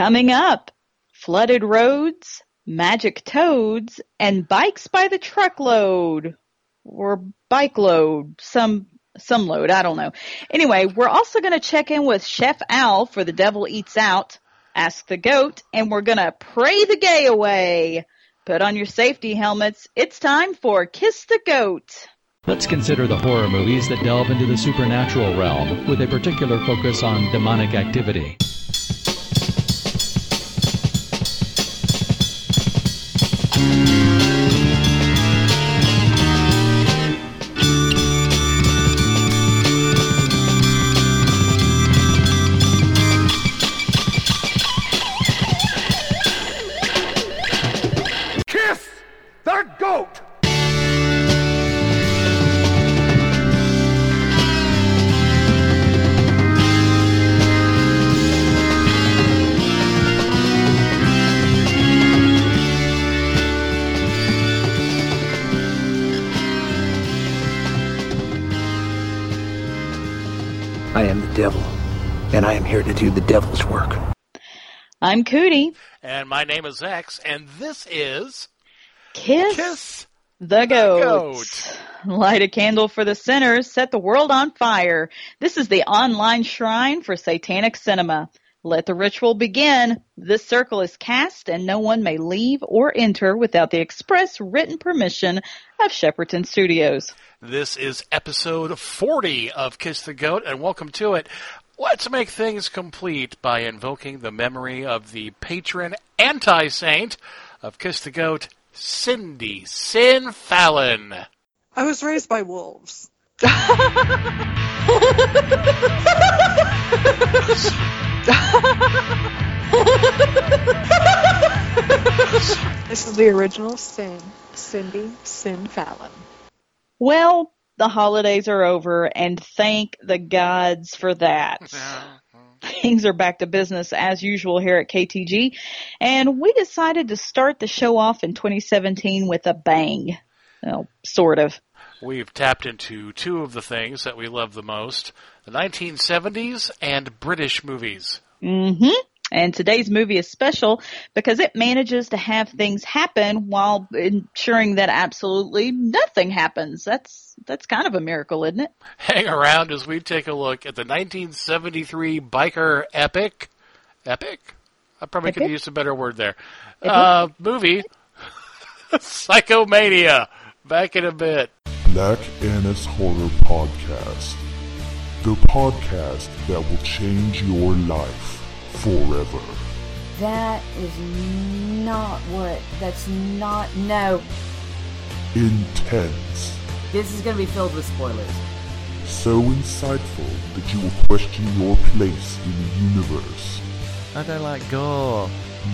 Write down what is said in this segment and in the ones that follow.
Coming up, flooded roads, magic toads, and bikes by the truckload. Or bike load, some some load, I don't know. Anyway, we're also going to check in with Chef Al for The Devil Eats Out, Ask the Goat, and we're going to pray the gay away. Put on your safety helmets. It's time for Kiss the Goat. Let's consider the horror movies that delve into the supernatural realm with a particular focus on demonic activity. Do the devil's work. I'm Cootie. And my name is X, and this is Kiss, Kiss the goat. Goat. Light a candle for the sinners, set the world on fire. This is the online shrine for satanic cinema. Let the ritual begin. This circle is cast and no one may leave or enter without the express written permission of Shepperton Studios. This is episode 40 of Kiss the Goat, and welcome to it. Let's make things complete by invoking the memory of the patron anti saint of Kiss the Goat, Cindy Sin Fallon. I was raised by wolves. this is the original Sin, Cindy Sin Fallon. Well, the holidays are over and thank the gods for that. Things are back to business as usual here at KTG and we decided to start the show off in 2017 with a bang. Well, sort of. We've tapped into two of the things that we love the most the 1970s and British movies. Mm hmm And today's movie is special because it manages to have things happen while ensuring that absolutely nothing happens. That's that's kind of a miracle, isn't it? Hang around as we take a look at the 1973 biker epic. Epic? I probably could have Epic? used a better word there. Uh, movie Psychomania. Back in a bit. Black Annis Horror Podcast. The podcast that will change your life forever. That is not what. That's not. No. Intense. This is going to be filled with spoilers. So insightful that you will question your place in the universe. I don't like gore.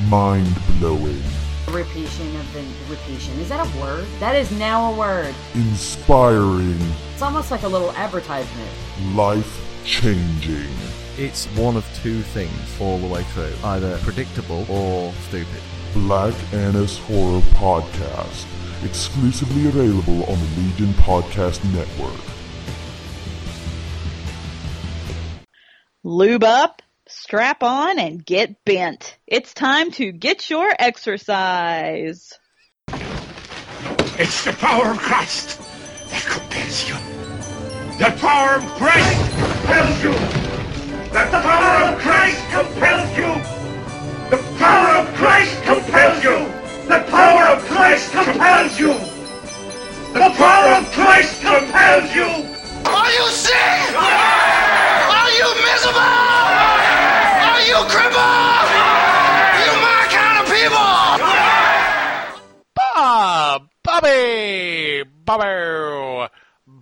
Mind blowing. Repetition of the repetition. Is that a word? That is now a word. Inspiring. It's almost like a little advertisement. Life changing. It's one of two things all the way through either predictable or stupid. Black Annis Horror Podcast. Exclusively available on the Legion Podcast Network. Lube up, strap on, and get bent. It's time to get your exercise. It's the power of Christ that compels you. The power of Christ compels you. That The power of Christ compels you. The power of Christ compels you. The power of Christ compels you. The power of Christ compels you. Are you sick? Are you miserable? Are you crippled? You my kind of people. Bob! Bobby! Bobbo!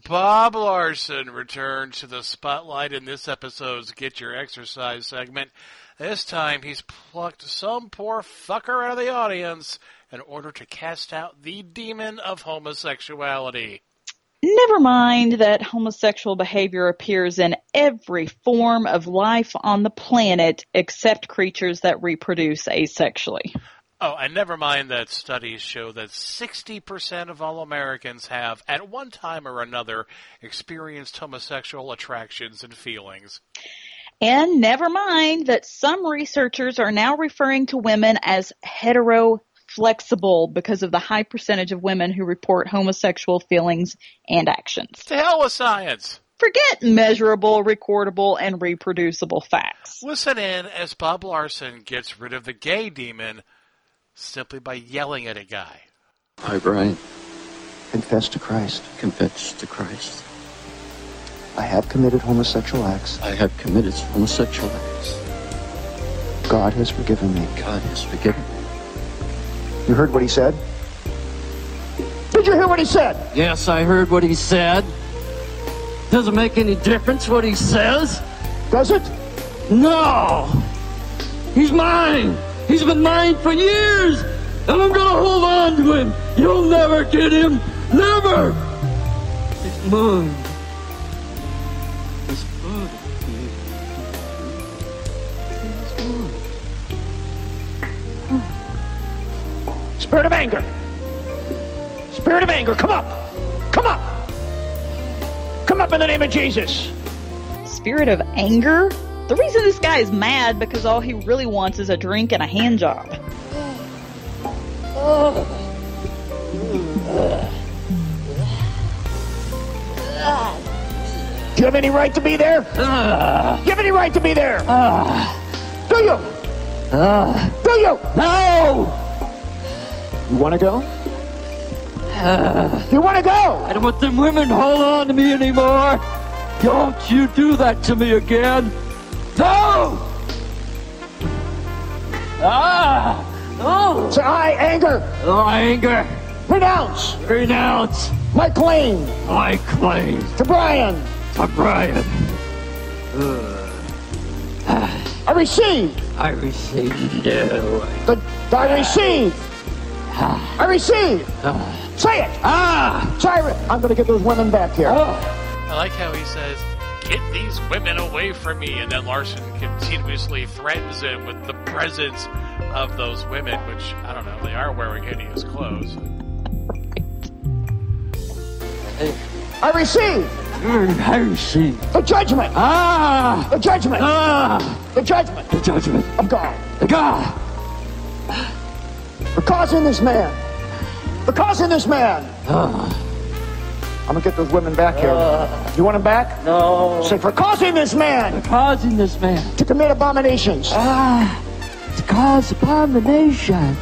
Bob Larson returns to the spotlight in this episode's Get Your Exercise segment. This time he's plucked some poor fucker out of the audience in order to cast out the demon of homosexuality. Never mind that homosexual behavior appears in every form of life on the planet except creatures that reproduce asexually. Oh, and never mind that studies show that 60% of all Americans have, at one time or another, experienced homosexual attractions and feelings. And never mind that some researchers are now referring to women as hetero-flexible because of the high percentage of women who report homosexual feelings and actions. To hell with science. Forget measurable, recordable, and reproducible facts. Listen in as Bob Larson gets rid of the gay demon simply by yelling at a guy. Hi, Brian. Confess to Christ. Confess to Christ. I have committed homosexual acts. I have committed homosexual acts. God has forgiven me. God has forgiven me. You heard what he said? Did you hear what he said? Yes, I heard what he said. Doesn't make any difference what he says. Does it? No! He's mine! He's been mine for years! And I'm gonna hold on to him! You'll never get him! Never! He's mine. Spirit of anger. Spirit of anger, come up. Come up. Come up in the name of Jesus. Spirit of anger? The reason this guy is mad because all he really wants is a drink and a hand job. Do you have any right to be there? Do you have any right to be there? Do you? Do you? No! You want to go? You want to go? I don't want them women hold on to me anymore! Don't you do that to me again! No! Ah! No! Say, I anger. Oh, anger! Renounce Renounce my claim my claim to Brian. to Brian. I receive. I receive no. The, I receive. I receive. Say it. Ah! Say it. I'm going to get those women back here. I like how he says, Get these women away from me, and then Larson continuously threatens him with the presence of those women, which, I don't know, they are wearing hideous clothes. I receive I receive. the judgment. Ah! The judgment. Ah! The judgment The judgment. of God. God! For causing this man. For causing this man. Ah. I'm to get those women back here. You want them back? No. Say, for causing this man For Causing this man. to commit abominations. Ah! To cause abomination.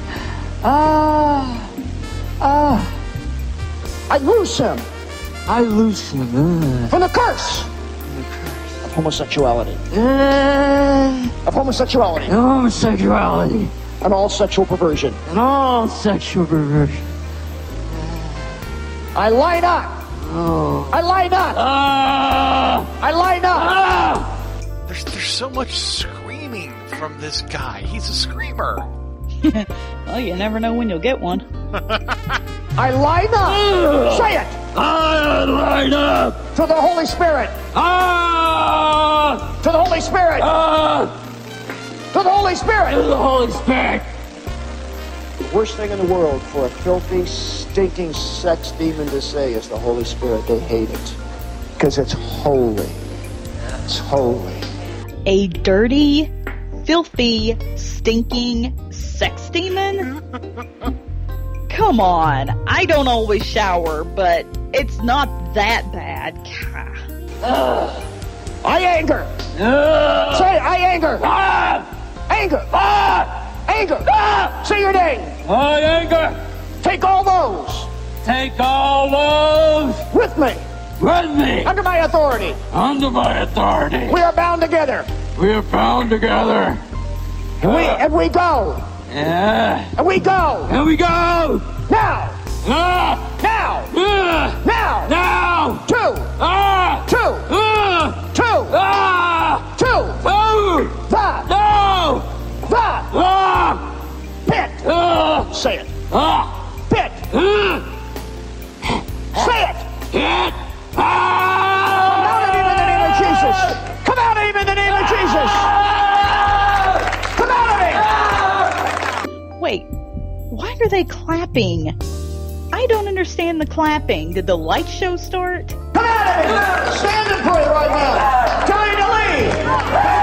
Ah! Ah! I loose him I loose him. Ah. from the curse the curse of homosexuality. Ah. Of homosexuality Homosexuality and all sexual perversion. and all sexual perversion. I line up. Oh. I line up. Ah! I line up. Ah! There's, there's so much screaming from this guy. He's a screamer. Well, you never know when you'll get one. I line up. Say it I line up! to the Holy Spirit. Ah! To the Holy Spirit. Ah! To the Holy Spirit! To Spirit. the Holy Spirit! The Worst thing in the world for a filthy, stinking sex demon to say is the Holy Spirit. They hate it because it's holy. It's holy. A dirty, filthy, stinking sex demon? Come on. I don't always shower, but it's not that bad. Gah. I anger. Ah! Say I anger. Ah! Anger. Ah! Anger. Ah! Say your name. I anger! Take all those Take all those with me with me under my authority. under my authority. We are bound together. We are bound together. And we and we go. Yeah. And we go. And we go! Now. Ah! Now. Ah! Now. Now! Two. Ah! Two. Ah! Two. Ah! Two. Oh! The. No! The. Ah! Pit. Ah! Say it. Ah! Pit. Ah! Say it. Hit! Come out of him in the name of Jesus. Come out of him in the name of Jesus. Come out of him. Wait, why are they clapping? I don't understand the clapping. Did the light show start? Come out of him. Stand and pray right now. Him to leave.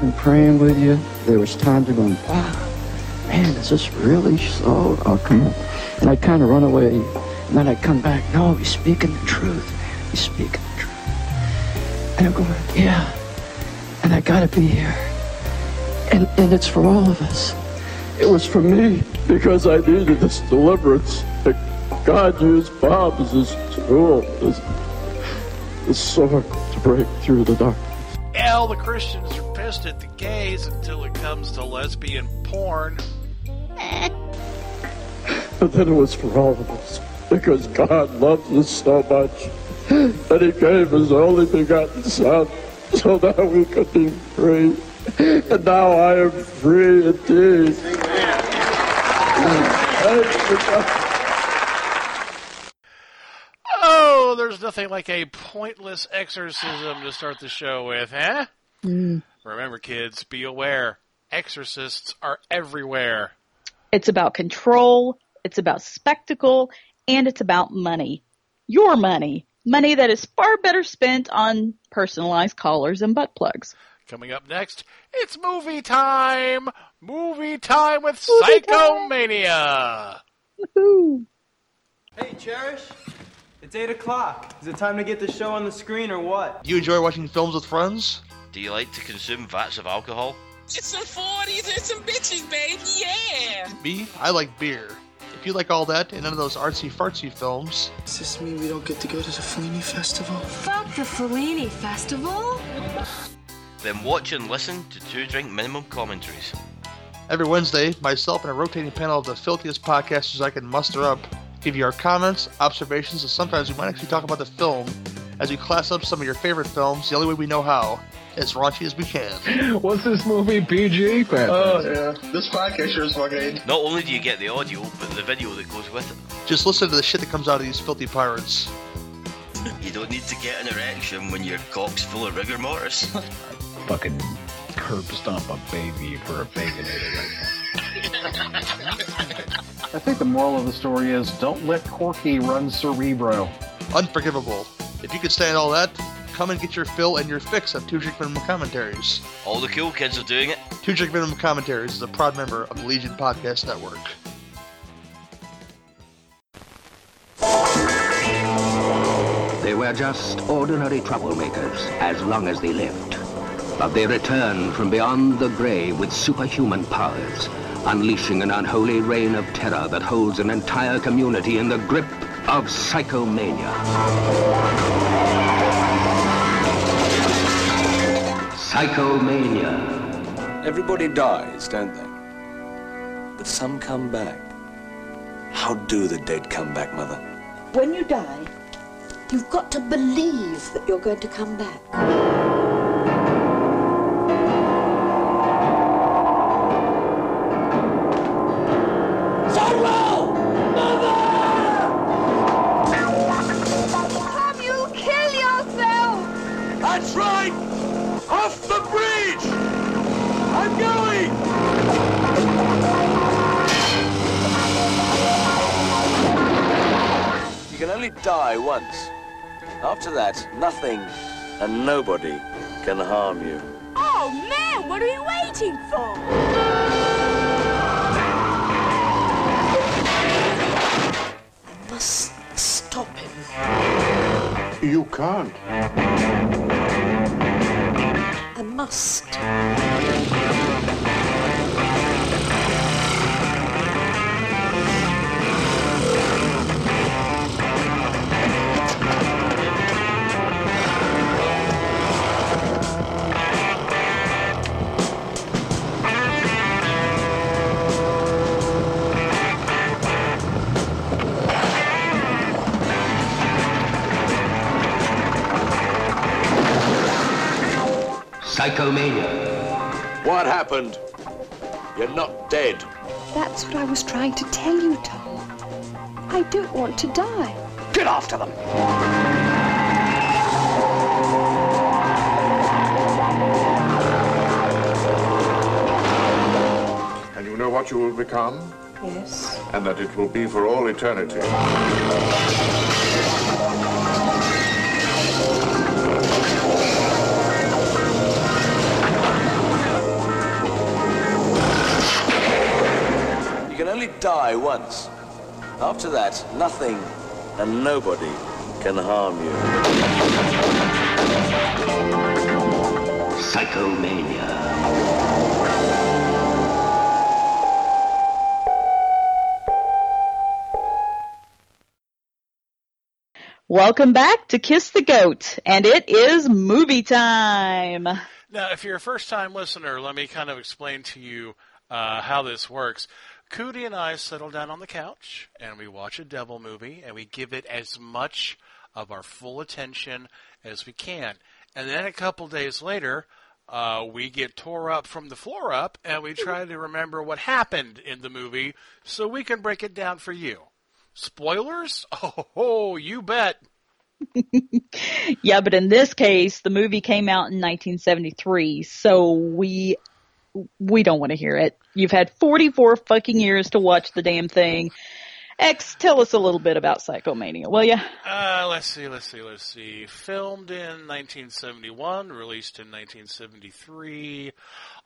Been praying with you. There was times I'm going, wow, man, is this really so? Oh, come on. And I'd kind of run away. And then I'd come back. No, he's speaking the truth, man. He's speaking the truth. And I'm going, yeah. And I gotta be here. And, and it's for all of us. It was for me because I needed this deliverance. that God used Bob as his tool, as the sword to break through the dark. Hell, the Christians are pissed at the gays until it comes to lesbian porn. But then it was for all of us because God loves us so much that He gave His only begotten Son so that we could be free. And now I am free indeed. Thank you, God. Oh, there's nothing like a pointless exorcism to start the show with, huh? Hmm. Remember, kids, be aware. Exorcists are everywhere. It's about control, it's about spectacle, and it's about money. Your money. Money that is far better spent on personalized collars and butt plugs. Coming up next, it's movie time! Movie time with Movie time. Psychomania! Woohoo! Hey, Cherish. It's 8 o'clock. Is it time to get the show on the screen or what? Do you enjoy watching films with friends? Do you like to consume vats of alcohol? It's some 40s and some bitches, baby. Yeah. Me, I like beer. If you like all that and none of those artsy fartsy films, Does this mean we don't get to go to the Fellini Festival? Fuck the Fellini Festival. Then watch and listen to Two Drink Minimum commentaries. every Wednesday, myself and a rotating panel of the filthiest podcasters I can muster up give you our comments, observations, and sometimes we might actually talk about the film as we class up some of your favorite films the only way we know how, as raunchy as we can. What's this movie PG, Pat? Oh, uh, yeah. Uh, this podcast sure is fucking. Not only do you get the audio, but the video that goes with it. Just listen to the shit that comes out of these filthy pirates. You don't need to get an erection when your cock's full of rigor mortis. Fucking curb stomp a baby for a baconator I think the moral of the story is don't let Corky run Cerebro. Unforgivable. If you could stand all that, come and get your fill and your fix of Two Drink Minimum Commentaries. All the cool kids are doing it. Two Drink Minimum Commentaries is a proud member of the Legion Podcast Network. They were just ordinary troublemakers as long as they lived. But they returned from beyond the grave with superhuman powers, unleashing an unholy reign of terror that holds an entire community in the grip of psychomania. Psychomania. Everybody dies, don't they? But some come back. How do the dead come back, Mother? When you die, you've got to believe that you're going to come back. After that, nothing and nobody can harm you. Oh man, what are we waiting for? I must stop him. You can't. I must. Psychomania. What happened? You're not dead. That's what I was trying to tell you, Tom. I don't want to die. Get after them! And you know what you will become? Yes. And that it will be for all eternity. Die once. After that, nothing and nobody can harm you. Psychomania. Welcome back to Kiss the Goat, and it is movie time. Now, if you're a first time listener, let me kind of explain to you uh, how this works. Cootie and I settle down on the couch and we watch a devil movie and we give it as much of our full attention as we can. And then a couple days later, uh, we get tore up from the floor up and we try to remember what happened in the movie so we can break it down for you. Spoilers? Oh, you bet. Yeah, but in this case, the movie came out in 1973, so we we don't want to hear it. You've had 44 fucking years to watch the damn thing. X, tell us a little bit about Psychomania, will ya? Uh, let's see, let's see, let's see. Filmed in 1971, released in 1973.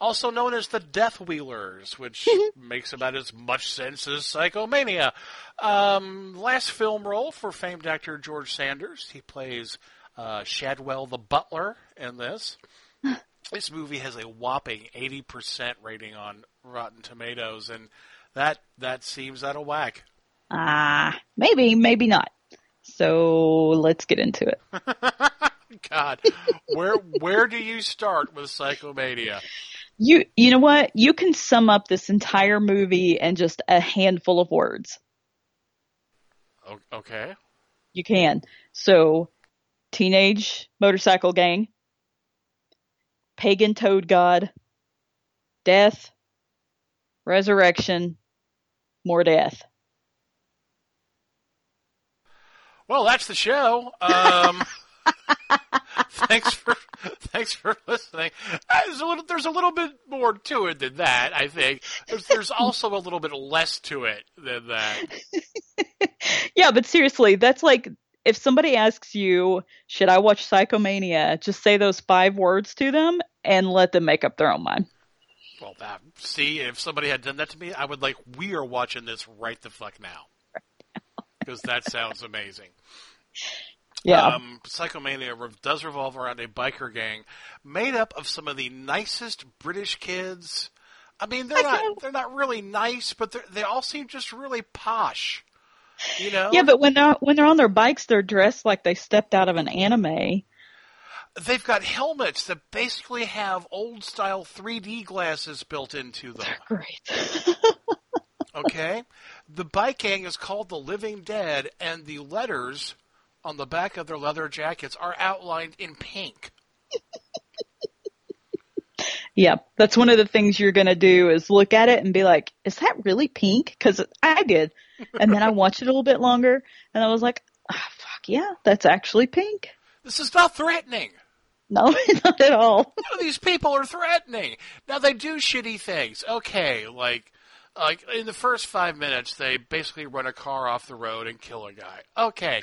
Also known as the Death Wheelers, which makes about as much sense as Psychomania. Um, last film role for famed actor George Sanders. He plays uh, Shadwell the Butler in this. this movie has a whopping 80% rating on Rotten Tomatoes, and that that seems out of whack. Ah, maybe, maybe not. So let's get into it. God, where where do you start with Psychomania? You you know what? You can sum up this entire movie in just a handful of words. Okay. You can. So, teenage motorcycle gang, pagan toad god, death, resurrection, more death. Well, that's the show. Um, thanks for thanks for listening. There's a little there's a little bit more to it than that. I think there's, there's also a little bit less to it than that. Yeah, but seriously, that's like if somebody asks you, should I watch Psychomania? Just say those five words to them and let them make up their own mind. Well, that, see, if somebody had done that to me, I would like we are watching this right the fuck now because that sounds amazing. Yeah. Um, Psychomania re- does revolve around a biker gang made up of some of the nicest British kids. I mean, they're not they're not really nice, but they all seem just really posh. You know? Yeah, but when they're when they're on their bikes, they're dressed like they stepped out of an anime. They've got helmets that basically have old style 3D glasses built into them. Great. Okay? The bike gang is called the Living Dead, and the letters on the back of their leather jackets are outlined in pink. Yeah, that's one of the things you're gonna do is look at it and be like, "Is that really pink?" Because I did, and then I watched it a little bit longer, and I was like, ah, "Fuck yeah, that's actually pink." This is not threatening. No, not at all. No, these people are threatening. Now they do shitty things. Okay, like like in the first five minutes, they basically run a car off the road and kill a guy. Okay,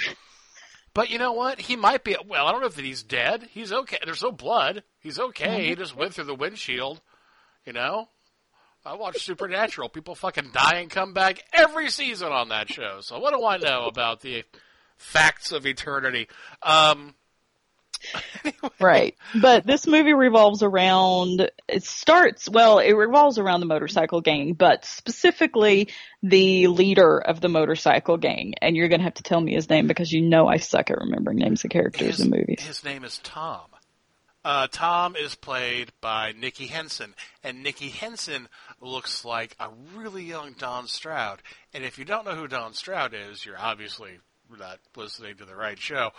but you know what? He might be. Well, I don't know if he's dead. He's okay. There's no blood. He's okay. He just went through the windshield. You know. I watch Supernatural. People fucking die and come back every season on that show. So what do I know about the facts of eternity? Um, Right. But this movie revolves around, it starts, well, it revolves around the motorcycle gang, but specifically the leader of the motorcycle gang. And you're going to have to tell me his name because you know I suck at remembering names of characters in movies. His name is Tom. Uh, Tom is played by Nicky Henson, and Nicky Henson looks like a really young Don Stroud. And if you don't know who Don Stroud is, you're obviously not listening to the right show.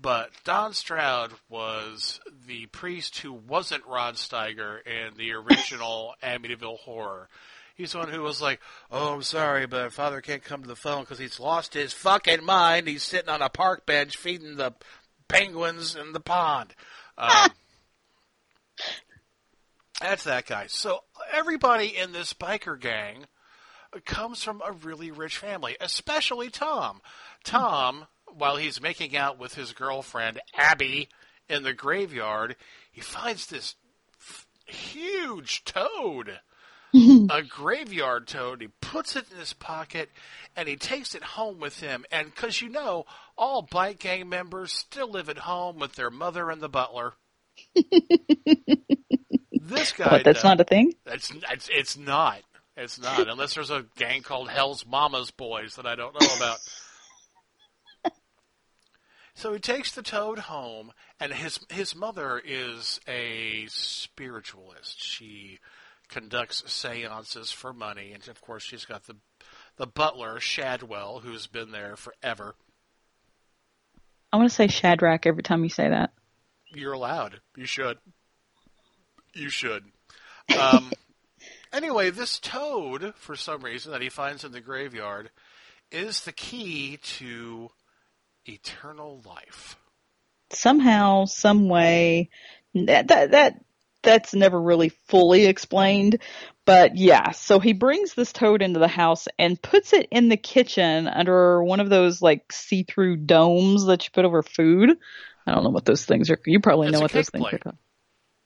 But Don Stroud was the priest who wasn't Rod Steiger in the original Amityville Horror. He's the one who was like, "Oh, I'm sorry, but Father can't come to the phone because he's lost his fucking mind. He's sitting on a park bench feeding the penguins in the pond." Um, that's that guy. So everybody in this biker gang comes from a really rich family, especially Tom. Tom, while he's making out with his girlfriend Abby in the graveyard, he finds this f- huge toad a graveyard toad. He puts it in his pocket and he takes it home with him. And because you know, all bike gang members still live at home with their mother and the butler. this guy. What, that's does- not a thing? It's, it's it's not. It's not unless there's a gang called Hell's Mama's Boys that I don't know about. so he takes the toad home, and his his mother is a spiritualist. She conducts seances for money, and of course she's got the the butler Shadwell, who's been there forever. I want to say Shadrach every time you say that. You're allowed. You should. You should. Um, anyway, this toad, for some reason, that he finds in the graveyard, is the key to eternal life. Somehow, some way, that that that that's never really fully explained. But yeah, so he brings this toad into the house and puts it in the kitchen under one of those like see-through domes that you put over food. I don't know what those things are. You probably It's know what those cake things are called.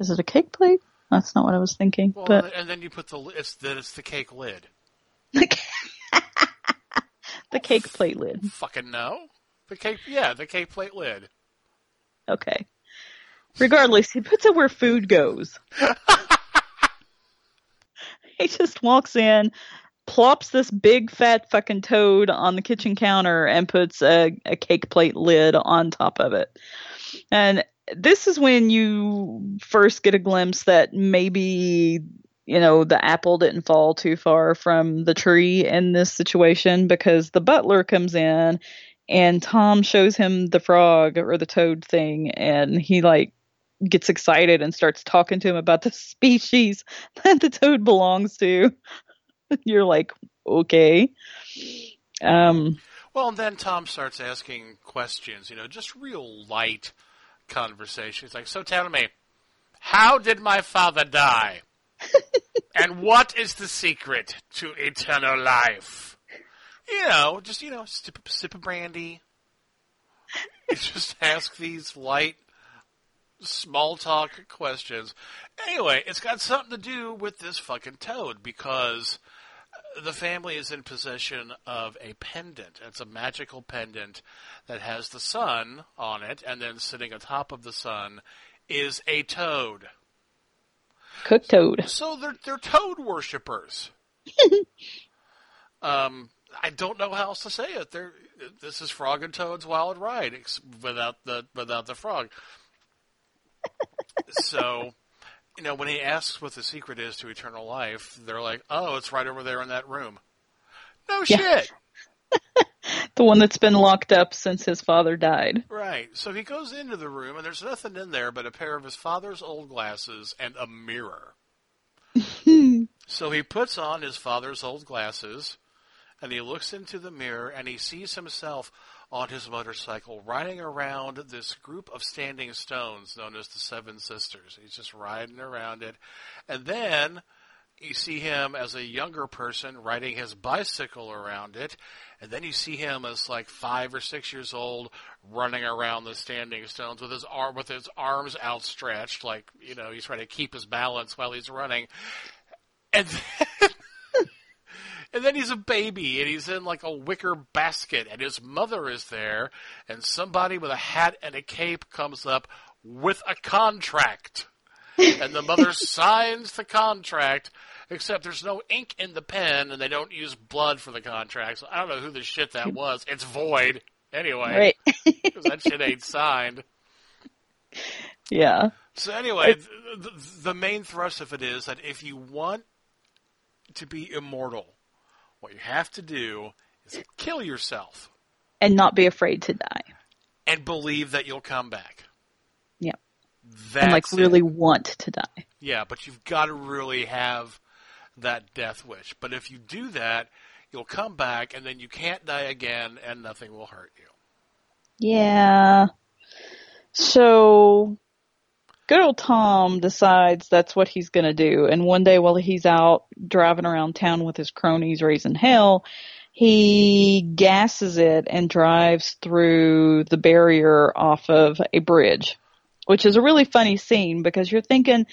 Is it a cake plate? That's not what I was thinking. Well, but and then you put the it's then it's the cake lid. the cake plate lid. Fucking no. The cake, yeah, the cake plate lid. Okay. Regardless, he puts it where food goes. he just walks in, plops this big fat fucking toad on the kitchen counter, and puts a, a cake plate lid on top of it. And this is when you first get a glimpse that maybe you know the apple didn't fall too far from the tree in this situation because the butler comes in and Tom shows him the frog or the toad thing and he like gets excited and starts talking to him about the species that the toad belongs to. You're like, okay. Um Well, and then Tom starts asking questions, you know, just real light conversation. He's like, So tell me, how did my father die? and what is the secret to eternal life? You know, just, you know, sip, a sip of brandy. just ask these light, small talk questions. Anyway, it's got something to do with this fucking toad because the family is in possession of a pendant. It's a magical pendant that has the sun on it, and then sitting atop of the sun is a toad. cooked toad. So they're they're toad worshippers. um, I don't know how else to say it. They're, this is Frog and Toad's Wild Ride without the without the frog. so, you know, when he asks what the secret is to eternal life, they're like, "Oh, it's right over there in that room." No Yeah. shit. The one that's been locked up since his father died. Right. So he goes into the room, and there's nothing in there but a pair of his father's old glasses and a mirror. so he puts on his father's old glasses, and he looks into the mirror, and he sees himself on his motorcycle riding around this group of standing stones known as the Seven Sisters. He's just riding around it. And then you see him as a younger person riding his bicycle around it, and then you see him as like five or six years old running around the standing stones with his arm with his arms outstretched, like you know he's trying to keep his balance while he's running, and then, and then he's a baby and he's in like a wicker basket, and his mother is there, and somebody with a hat and a cape comes up with a contract and the mother signs the contract, except there's no ink in the pen, and they don't use blood for the contract. So I don't know who the shit that was. It's void anyway, Right. because that shit ain't signed. Yeah. So anyway, the, the main thrust of it is that if you want to be immortal, what you have to do is kill yourself And not be afraid to die. and believe that you'll come back. Yep. That's and like it. really want to die. Yeah, but you've got to really have that death wish. But if you do that, you'll come back, and then you can't die again, and nothing will hurt you. Yeah. So good old Tom decides that's what he's going to do. And one day while he's out driving around town with his cronies raising hell, he gasses it and drives through the barrier off of a bridge. which is a really funny scene because you're thinking,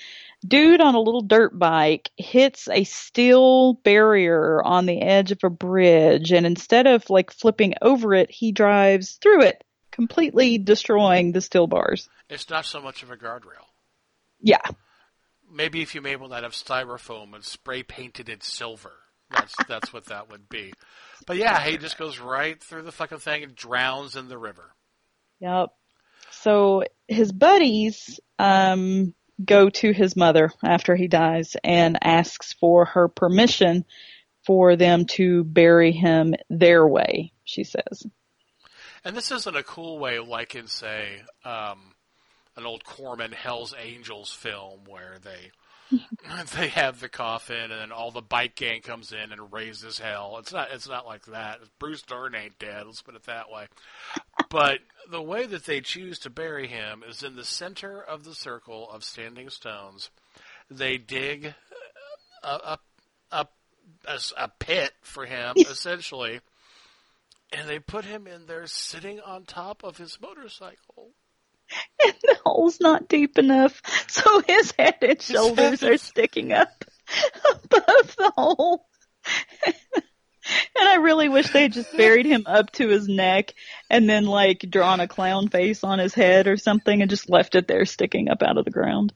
dude on a little dirt bike hits a steel barrier on the edge of a bridge, and instead of like flipping over it, he drives through it, completely destroying the steel bars. It's not so much of a guardrail. Yeah. Maybe if you made one out of styrofoam and spray painted it silver. That's that's what that would be. But yeah, he just goes right through the fucking thing and drowns in the river. Yep. So his buddies um, go to his mother after he dies and asks for her permission for them to bury him their way. She says. And this isn't a cool way, like in say um, an old Corman Hell's Angels film where they they have the coffin and then all the bike gang comes in and raises hell. It's not it's not like that. Bruce Dern ain't dead, let's put it that way. But the way that they choose to bury him is in the center of the circle of standing stones. They dig a a, a, a pit for him essentially. And they put him in there sitting on top of his motorcycle. And the hole's not deep enough, so his head and shoulders are sticking up above the hole. and I really wish they had just buried him up to his neck and then like drawn a clown face on his head or something and just left it there sticking up out of the ground.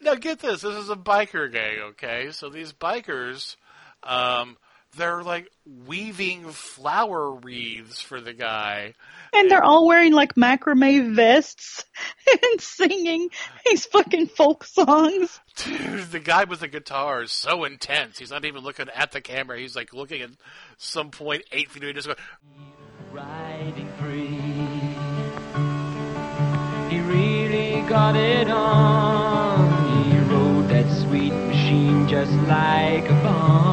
now get this, this is a biker gang, okay? So these bikers, um, they're like weaving flower wreaths for the guy. And they're all wearing like macrame vests and singing these fucking folk songs. Dude, the guy with the guitar is so intense. He's not even looking at the camera. He's like looking at some point eight feet away, just going. Riding free. He really got it on. He rode that sweet machine just like a bomb.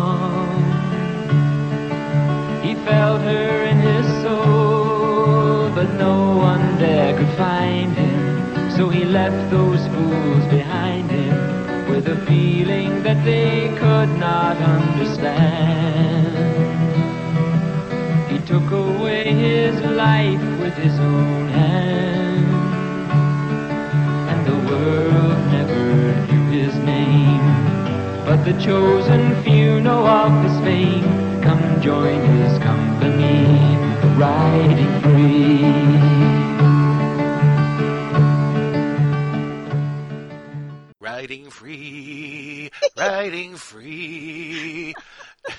Felt her in his soul, but no one there could find him. So he left those fools behind him with a feeling that they could not understand. He took away his life with his own hand, and the world never knew his name. But the chosen few know of his fame. Come join his company, riding free. Riding free, riding free.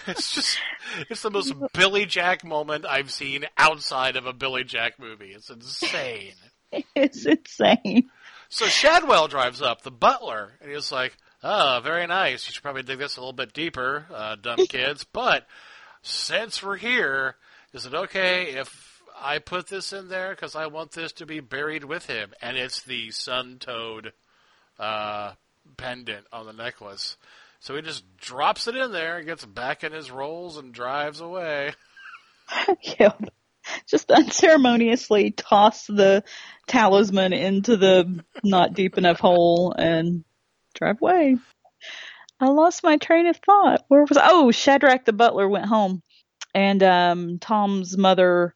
It's just, it's the most Billy Jack moment I've seen outside of a Billy Jack movie. It's insane. It's insane. So Shadwell drives up, the butler, and he's like, Oh, very nice. You should probably dig this a little bit deeper, uh, dumb kids. But since we're here, is it okay if I put this in there because I want this to be buried with him? And it's the sun toad uh, pendant on the necklace. So he just drops it in there, gets back in his rolls, and drives away. yep. Just unceremoniously toss the talisman into the not deep enough hole and drive away. I lost my train of thought. Where was I? Oh, Shadrach the butler went home, and um, Tom's mother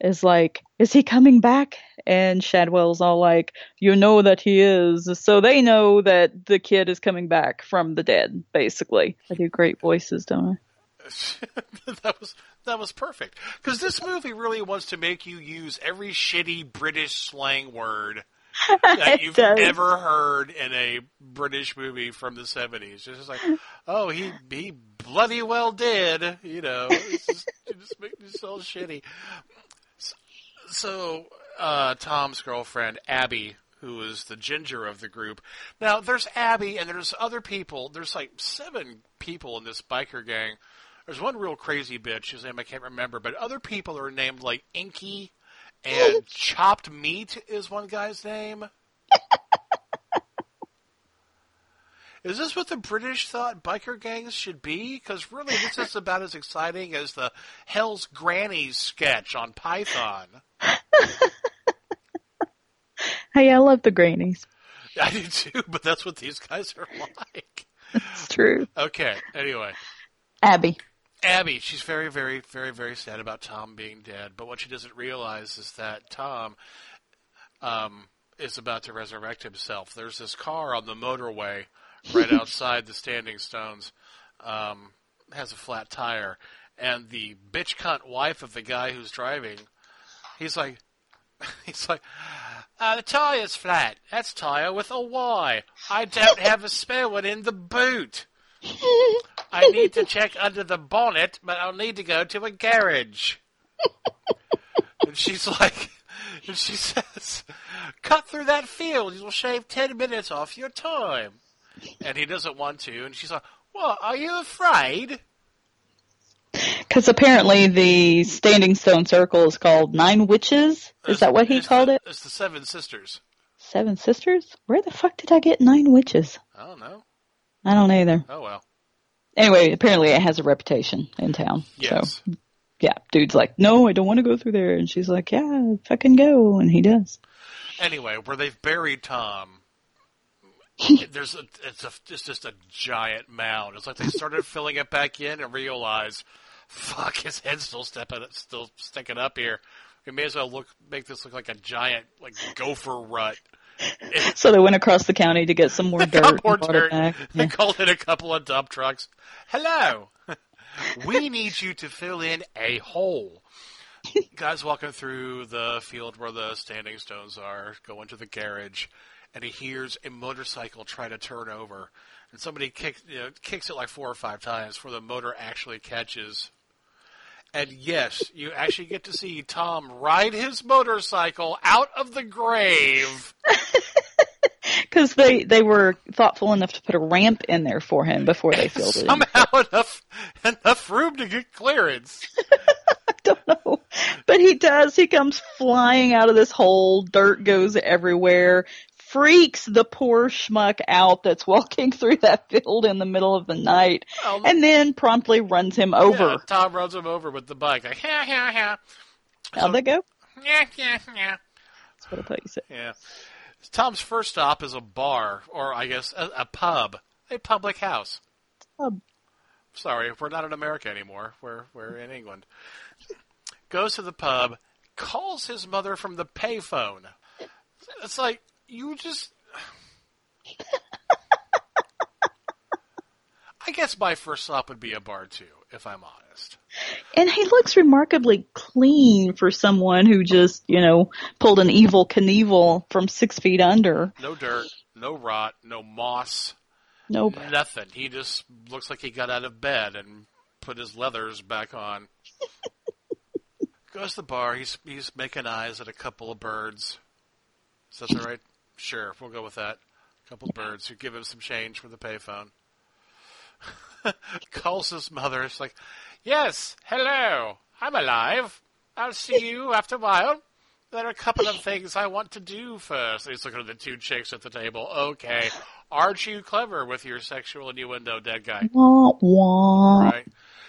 is like, "Is he coming back?" And Shadwell's all like, "You know that he is." So they know that the kid is coming back from the dead. Basically, I do great voices, don't I? that was that was perfect because this movie really wants to make you use every shitty British slang word that you've does. ever heard in a British movie from the seventies. It's just like, oh, he he bloody well did, you know. It's just, it just makes me so shitty. So, uh, Tom's girlfriend Abby, who is the ginger of the group. Now, there's Abby, and there's other people. There's like seven people in this biker gang. There's one real crazy bitch whose name I can't remember, but other people are named like Inky and Chopped Meat is one guy's name. Is this what the British thought biker gangs should be? Because really, this is about as exciting as the Hell's Grannies sketch on Python. Hey, I love the grannies. I do too, but that's what these guys are like. It's true. Okay, anyway. Abby. Abby, she's very, very, very, very sad about Tom being dead. But what she doesn't realize is that Tom, um, is about to resurrect himself. There's this car on the motorway right outside the Standing Stones, um, has a flat tire, and the bitch cunt wife of the guy who's driving, he's like, he's like, uh, the tire's flat. That's tire with a Y. I don't have a spare one in the boot. I need to check under the bonnet, but I'll need to go to a garage. and she's like, and she says, cut through that field. You'll shave ten minutes off your time. And he doesn't want to. And she's like, what, are you afraid? Because apparently the Standing Stone Circle is called Nine Witches. Is that what he called it? It's the Seven Sisters. Seven Sisters? Where the fuck did I get Nine Witches? I don't know. I don't either. Oh well. Anyway, apparently it has a reputation in town. Yes. So, yeah, dude's like, no, I don't want to go through there. And she's like, yeah, fucking go. And he does. Anyway, where they've buried Tom, there's a, it's a, it's just a giant mound. It's like they started filling it back in and realized, fuck, his head's still stepping, still sticking up here. We may as well look, make this look like a giant, like gopher rut. So they went across the county to get some more dirt. More and brought it dirt. They called in a couple of dump trucks. Hello. we need you to fill in a hole. Guy's walking through the field where the standing stones are, going to the garage, and he hears a motorcycle try to turn over. And somebody kicks, you know, kicks it like four or five times before the motor actually catches. And yes, you actually get to see Tom ride his motorcycle out of the grave. Because they, they were thoughtful enough to put a ramp in there for him before they filled it. Somehow enough enough room to get clearance. I don't know, But he does. He comes flying out of this hole. Dirt goes everywhere. Freaks the poor schmuck out that's walking through that field in the middle of the night. Oh, well, and then promptly runs him over. Yeah, Tom runs him over with the bike. Like, yeah, yeah, yeah. How'd that go? Yeah, yeah, yeah. That's what I thought you said. Yeah. Tom's first stop is a bar, or I guess a, a pub, a public house. Pub. Sorry, we're not in America anymore. We're we're in England. Goes to the pub, calls his mother from the payphone. It's like you just. I guess my first stop would be a bar too, if I'm honest. And he looks remarkably clean for someone who just, you know, pulled an Evel Knievel from six feet under. No dirt, no rot, no moss. Nope. Nothing. He just looks like he got out of bed and put his leathers back on. Goes to the bar. He's he's making eyes at a couple of birds. Is that the right? Sure, we'll go with that. A couple of birds who give him some change for the payphone. Calls his mother. It's like, yes, hello, I'm alive. I'll see you after a while. There are a couple of things I want to do first. He's looking at the two chicks at the table. Okay, aren't you clever with your sexual innuendo, dead guy? Wah, wah. Right.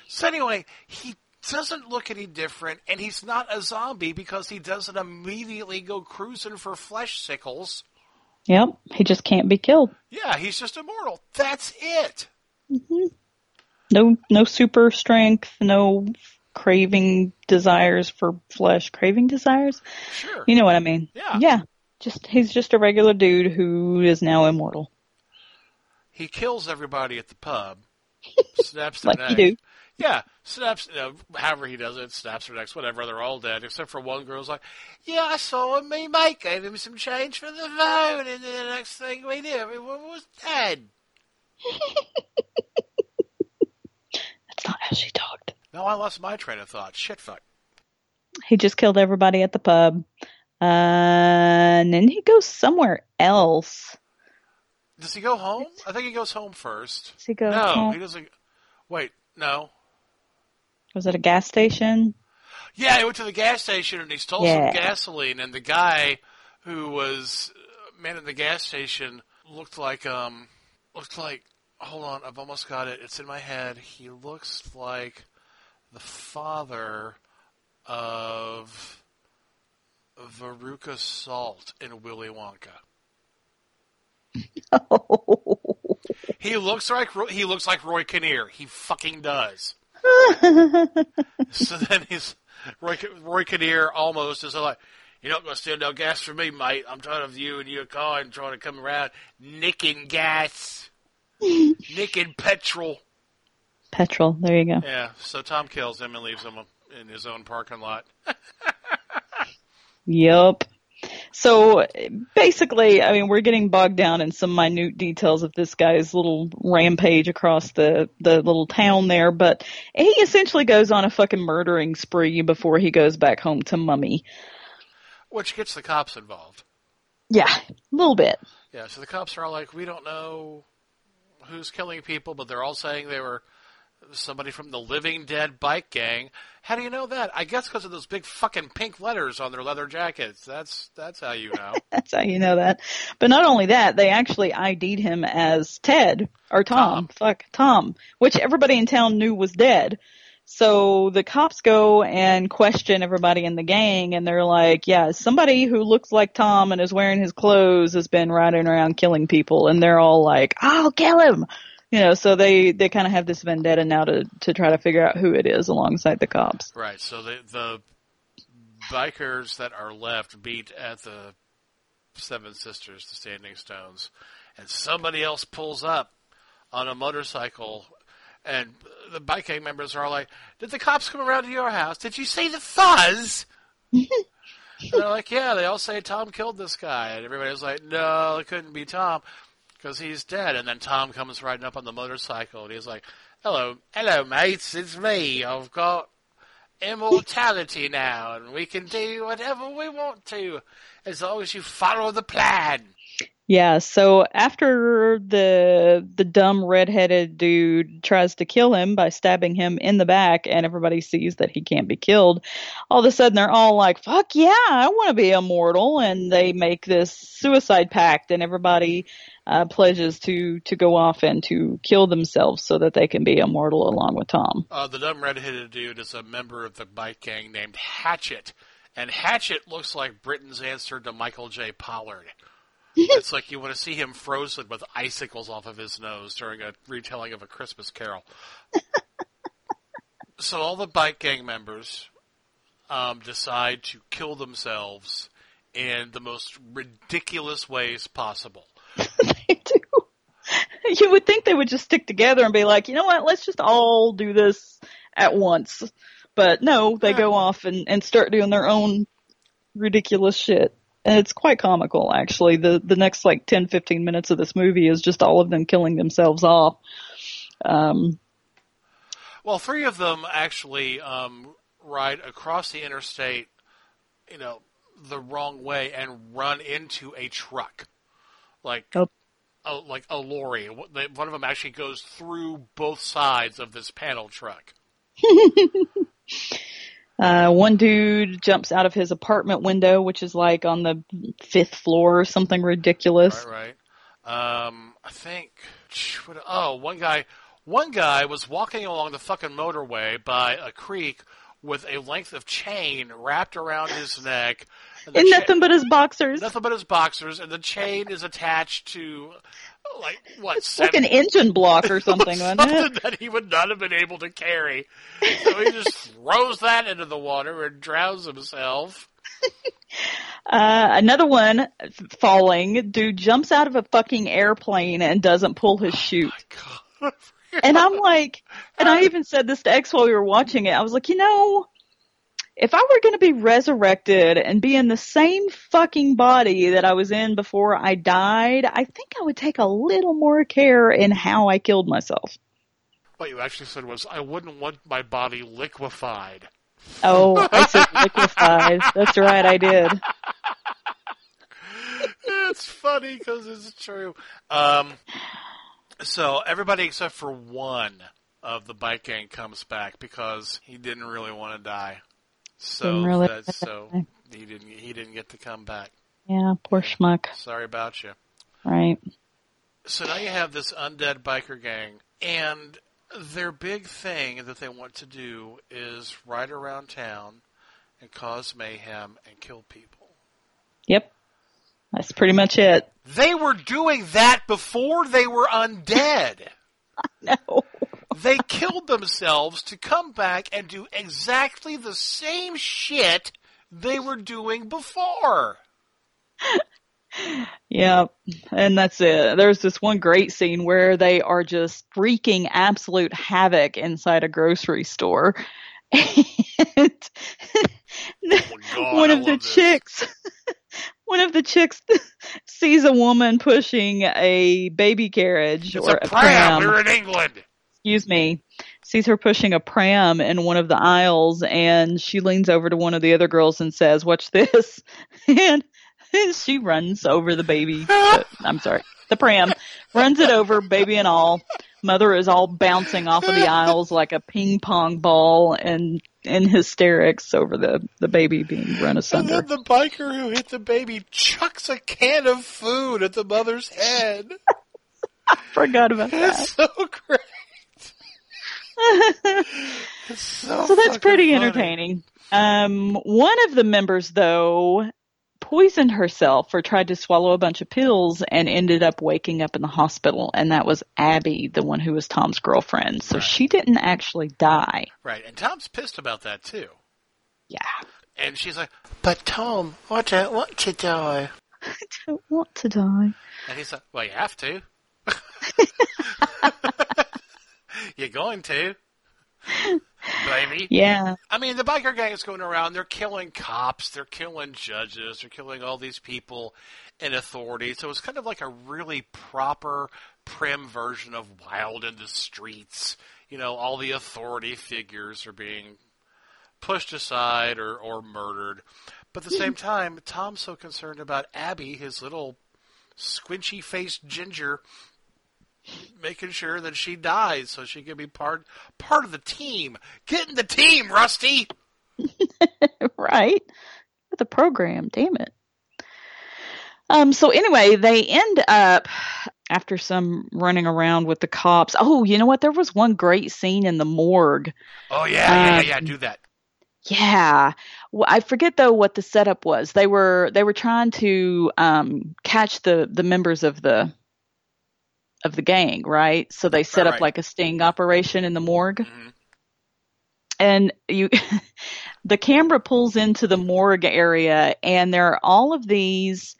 So anyway, he doesn't look any different, and he's not a zombie because he doesn't immediately go cruising for flesh sickles. Yep. He just can't be killed. Yeah, he's just immortal. That's it. hmm No, no super strength, no craving desires for flesh. Craving desires? Sure. You know what I mean? Yeah. Yeah. Just, he's just a regular dude who is now immortal. He kills everybody at the pub. Snaps their Like neck. Yeah, snaps. You know, however he does it, snaps their necks. Whatever. They're all dead except for one girl's like, "Yeah, I saw him. Me mate gave him some change for the phone, and then the next thing we knew, everyone was dead." That's not how she talked. No, I lost my train of thought. Shit, fuck. He just killed everybody at the pub. Uh, and then he goes somewhere else. Does he go home? I think he goes home first. Does he go no, home? he doesn't. Wait, no. Was it a gas station? Yeah, he went to the gas station and he stole Yeah. some gasoline, and the guy who was uh, manning the gas station looked like um looked like. Hold on, I've almost got it. It's in my head. He looks like the father of Veruca Salt in Willy Wonka. He looks like he looks like Roy Kinnear. He fucking does. so then he's Roy, Roy Kinnear almost is like, You're not going to steal no gas from me, mate. I'm tired of you and your car and trying to come around nicking gas, nicking petrol. Petrol. There you go. Yeah, so Tom kills him and leaves him in his own parking lot. Yep. So basically, I mean, we're getting bogged down in some minute details of this guy's little rampage across the the little town there, but he essentially goes on a fucking murdering spree before he goes back home to Mummy. Which gets the cops involved. Yeah, a little bit. Yeah, so the cops are all like, we don't know who's killing people, but they're all saying they were somebody from the Living Dead bike gang. How do you know that? I guess because of those big fucking pink letters on their leather jackets. That's that's how you know. That's how you know that. But not only that, they actually ID'd him as Ted or Tom. Fuck Tom, which everybody in town knew was dead. So the cops go and question everybody in the gang, and they're like, "Yeah, somebody who looks like Tom and is wearing his clothes has been riding around killing people." And they're all like, "I'll kill him." You know, so they they kind of have this vendetta now to to try to figure out who it is alongside the cops. Right. So the the bikers that are left beat at the Seven Sisters, the Standing Stones, and somebody else pulls up on a motorcycle, and the bike gang members are all like, "Did the cops come around to your house? Did you see the fuzz?" they're like, "Yeah." They all say Tom killed this guy, and everybody's like, "No, it couldn't be Tom." Because he's dead, and then Tom comes riding up on the motorcycle, and he's like, "Hello, hello, mates, it's me. I've got immortality now, and we can do whatever we want to, as long as you follow the plan." Yeah, so after the the dumb redheaded dude tries to kill him by stabbing him in the back and everybody sees that he can't be killed, all of a sudden they're all like, "Fuck yeah, I want to be immortal." And they make this suicide pact and everybody uh, pledges to to go off and to kill themselves so that they can be immortal along with Tom. Uh, the dumb redheaded dude is a member of the bike gang named Hatchet, and Hatchet looks like Britain's answer to Michael J. Pollard. it's like you want to see him frozen with icicles off of his nose during a retelling of a Christmas Carol. so all the bike gang members um, decide to kill themselves in the most ridiculous ways possible. you would think they would just stick together and be like, you know what, let's just all do this at once. But no, they go off and, and start doing their own ridiculous shit. And it's quite comical, actually. The the next like 10, 15 minutes of this movie is just all of them killing themselves off. Um, Well, three of them actually um, ride across the interstate, you know, the wrong way and run into a truck, like a, like a lorry. One of them actually goes through both sides of this panel truck. uh, one dude jumps out of his apartment window, which is like on the fifth floor or something ridiculous. Right, right. Um, I think. Oh, one guy. One guy was walking along the fucking motorway by a creek with a length of chain wrapped around his neck. and In cha- nothing but his boxers. Nothing but his boxers, and the chain is attached to, like, what, It's like an engine block or something, something that he would not have been able to carry. So he just throws that into the water and drowns himself. Uh, another one falling. Dude jumps out of a fucking airplane and doesn't pull his chute. And I'm like, and I even said this to X while we were watching it. I was like, you know, if I were going to be resurrected and be in the same fucking body that I was in before I died, I think I would take a little more care in how I killed myself. What you actually said was, I wouldn't want my body liquefied. Oh, I said liquefied. That's right, I did. it's funny because it's true. Um, so everybody except for one of the bike gang comes back because he didn't really want to die. So really that's so he didn't he didn't get to come back. Yeah, poor schmuck. Sorry about you. Right. So now you have this undead biker gang, and their big thing that they want to do is ride around town and cause mayhem and kill people. Yep. That's pretty much it. They were doing that before they were undead. no. They killed themselves to come back and do exactly the same shit they were doing before. Yeah, and that's it. There's this one great scene where they are just wreaking absolute havoc inside a grocery store. And oh one of the chicks, one of the chicks sees a woman pushing a baby carriage It's or a pram. We're in England. excuse me, sees her pushing a pram in one of the aisles and she leans over to one of the other girls and says, watch this. And she runs over the baby. I'm sorry, the pram runs it over, baby and all. Mother is all bouncing off of the aisles like a ping pong ball and in hysterics over the, the baby being run asunder. And then the biker who hit the baby chucks a can of food at the mother's head. I forgot about that. It's so great. It's so, so that's pretty funny. entertaining. Um, one of the members, though, poisoned herself or tried to swallow a bunch of pills and ended up waking up in the hospital. And that was Abby, the one who was Tom's girlfriend. So she didn't actually die. Right, and Tom's pissed about that too. Yeah. And she's like, "But Tom, I don't want to die." I don't want to die. And he's like, "Well, you have to. You're going to, baby." Yeah. I mean, the biker gang is going around. They're killing cops. They're killing judges. They're killing all these people in authority. So it's kind of like a really proper, prim version of Wild in the Streets. You know, all the authority figures are being pushed aside or, or murdered. But at the same time, Tom's so concerned about Abby, his little squinchy faced ginger, making sure that she dies so she can be part part of the team. Get in the team, Rusty. right? The program, damn it. Um, so anyway, they end up after some running around with the cops. Oh, you know what? There was one great scene in the morgue. Oh yeah, yeah, Um, yeah. Do that. Yeah. Well, I forget though what the setup was. They were they were trying to um catch the the members of the of the gang, right? So they set Right, up right. like a sting operation in the morgue. Mm-hmm. And you the camera pulls into the morgue area and there are all of these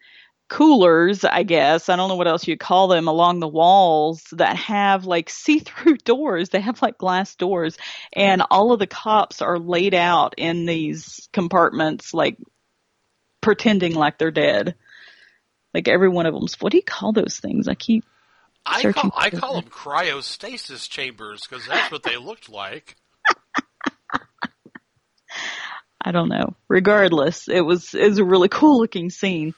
coolers, I guess. I don't know what else you'd call them along the walls that have like see-through doors. They have like glass doors mm-hmm. and all of the cops are laid out in these compartments like pretending like they're dead. Like every one of them's what do you call those things? I keep I call I call them. cryostasis chambers because that's what they looked like. I don't know. Regardless, it was it was a really cool looking scene.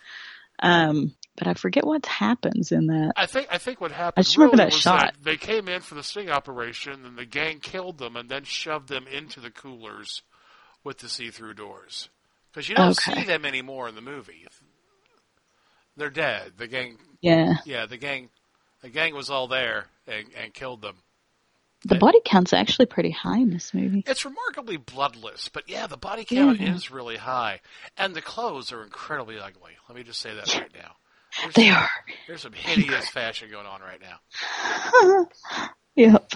Um, but I forget what happens in that. I think I think what happened. I just remember really that shot. that they came in for the sting operation, and the gang killed them, and then shoved them into the coolers with the see-through doors. Because you don't Okay. see them anymore in the movie. They're dead. The gang. Yeah. Yeah, the gang. The gang was all there and, and killed them. The body count's actually pretty high in this movie. It's remarkably bloodless, but yeah, the body count Yeah. is really high, and the clothes are incredibly ugly. Let me just say that right now. There's They some, are. There's some hideous fashion going on right now. yep.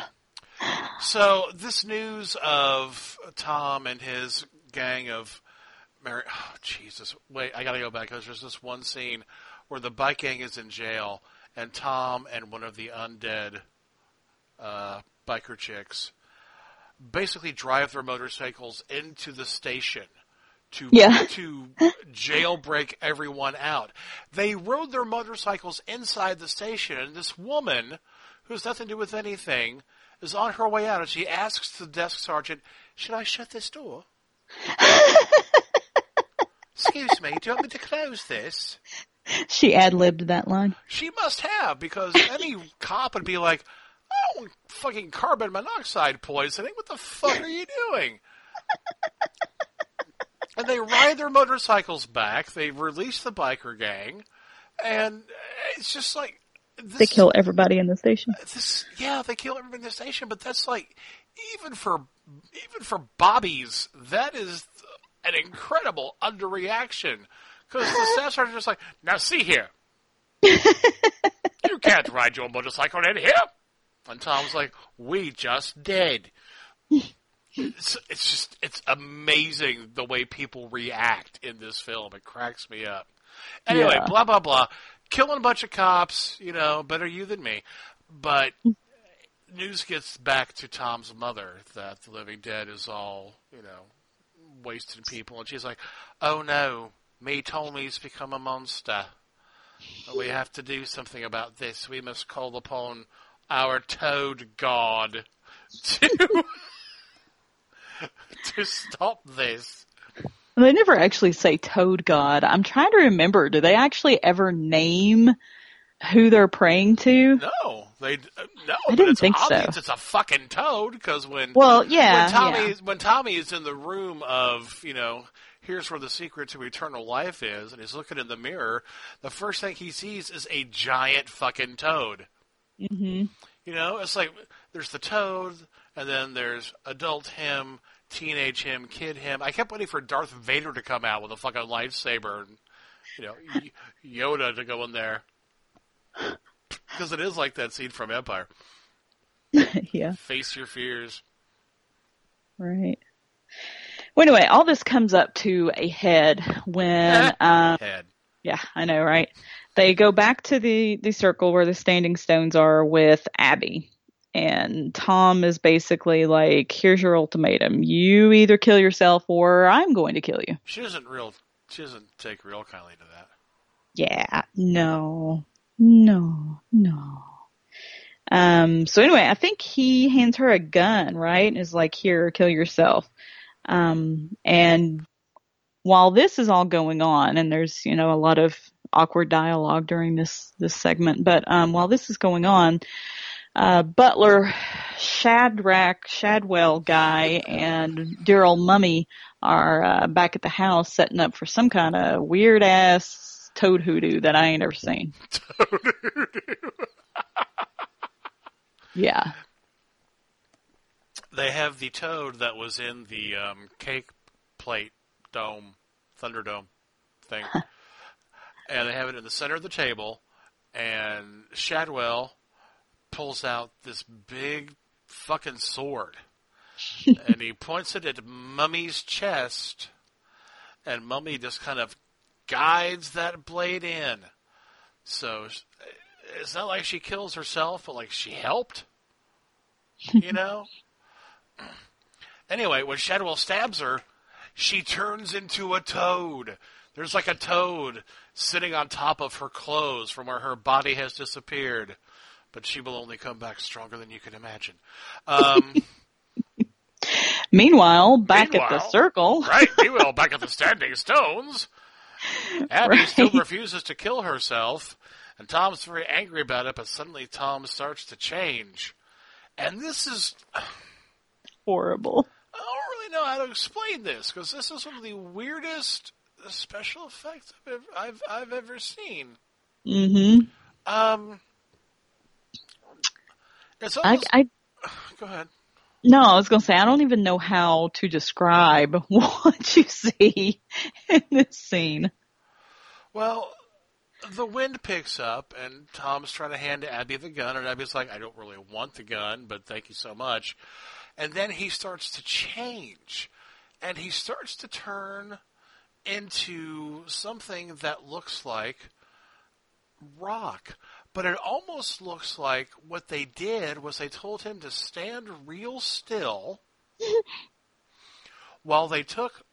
So this news of Tom and his gang of Mary, oh, Jesus, wait, I gotta go back because there's this one scene where the bike gang is in jail and Tom and one of the undead uh, biker chicks basically drive their motorcycles into the station to Yeah. to jailbreak everyone out. They rode their motorcycles inside the station, and this woman, who has nothing to do with anything, is on her way out, and she asks the desk sergeant, "Should I shut this door?" Excuse me, do you want me to close this? She ad libbed that line. She must have, because any cop would be like, I don't fucking carbon monoxide poisoning. What the fuck are you doing? and they ride their motorcycles back. They release the biker gang, and it's just like this, They kill everybody in the station. this. Yeah, they kill everybody in the station, but that's like even for even for bobbies, that is an incredible underreaction. Because the staff sergeant is like, now see here, you can't ride your motorcycle in here. And Tom's like, we just did. it's, it's just it's amazing the way people react in this film. It cracks me up. Anyway, Yeah. blah blah blah. Killing a bunch of cops, you know, better you than me. But news gets back to Tom's mother that the living dead is all, you know, wasting people, and she's like, "Oh no, me Tommy's become a monster. We have to do something about this. We must call upon our Toad God to to stop this." They never actually say Toad God. I'm trying to remember. Do they actually ever name who they're praying to? No, they uh, no. I but didn't it's think so. it's a fucking toad because when Well, yeah, when Tommy yeah. when Tommy is in the room of you know here's where the secret to eternal life is, and he's looking in the mirror, the first thing he sees is a giant fucking toad. hmm You know, it's like there's the toad, and then there's adult him, teenage him, kid him. I kept waiting for Darth Vader to come out with a fucking lightsaber, and you know Yoda to go in there because it is like that scene from Empire. yeah. Face your fears. Right. Well, anyway, all this comes up to a head when, um, Head. yeah, I know, right? They go back to the, the circle where the standing stones are with Abby. And Tom is basically like, here's your ultimatum. You either kill yourself or I'm going to kill you. She doesn't real. She doesn't take real kindly to that. Yeah, no, no, no. Um, so anyway, I think he hands her a gun, right? And is like, here, kill yourself. Um, and while this is all going on, and there's, you know, a lot of awkward dialogue during this, this segment, but, um, while this is going on, uh, Butler, Shadrach, Shadwell guy, and dear old mummy are, uh, back at the house setting up for some kind of weird ass toad hoodoo that I ain't ever seen. Yeah. They have the toad that was in the um, cake plate dome, Thunderdome thing, and they have it in the center of the table. And Shadwell pulls out this big fucking sword, and he points it at Mummy's chest, and Mummy just kind of guides that blade in. So it's not like she kills herself, but like she helped. You know? Anyway, when Shadwell stabs her, she turns into a toad. There's like a toad sitting on top of her clothes from where her body has disappeared. But she will only come back stronger than you can imagine. Um, Meanwhile, back at the circle. right, meanwhile, back at the Standing Stones, Abby Right. still refuses to kill herself, and Tom's very angry about it, but suddenly Tom starts to change. And this is. Horrible. I don't really know how to explain this, because this is one of the weirdest special effects I've ever, I've, I've ever seen. hmm Um. It's I. I, Go ahead. no, I was gonna say, I don't even know how to describe what you see in this scene. Well, the wind picks up, and Tom's trying to hand Abby the gun, and Abby's like, I don't really want the gun, but thank you so much. And then he starts to change, and he starts to turn into something that looks like rock. But it almost looks like what they did was they told him to stand real still while they took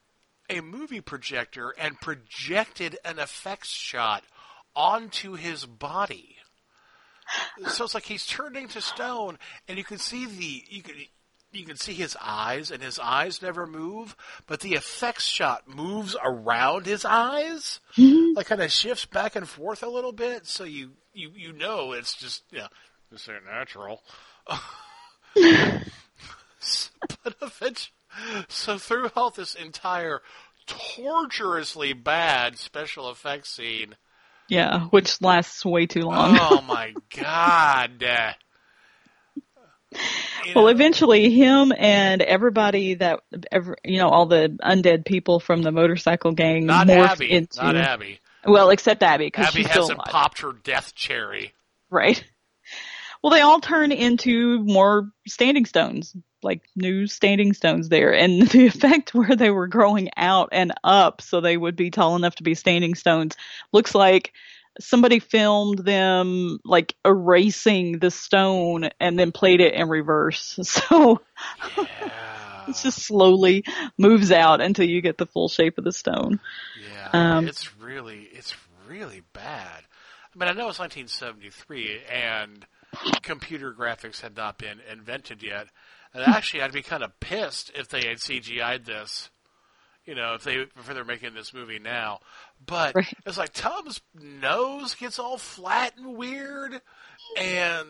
a movie projector and projected an effects shot onto his body. So it's like he's turning to stone, and you can see the you can you can see his eyes, and his eyes never move, but the effects shot moves around his eyes, mm-hmm. like kind of shifts back and forth a little bit. So you you you know it's just you know this ain't natural. but eventually, so throughout this entire torturously bad special effects scene, Yeah, which lasts way too long. oh my god! Uh, well, eventually, him and everybody that, ever, you know, all the undead people from the motorcycle gang Not Abby, into. not Abby. Well, except Abby, because Abby hasn't popped her death cherry. Right. Well, they all turn into more standing stones. like new standing stones there, and the effect where they were growing out and up, so they would be tall enough to be standing stones, looks like somebody filmed them like erasing the stone and then played it in reverse. So it just slowly moves out until you get the full shape of the stone. Yeah, Um, it's really, it's really bad. I mean, I know it's 1973 and computer graphics had not been invented yet. And actually, I'd be kind of pissed if they had CGI'd this. You know, if they if they're making this movie now, but it's like Tom's nose gets all flat and weird, and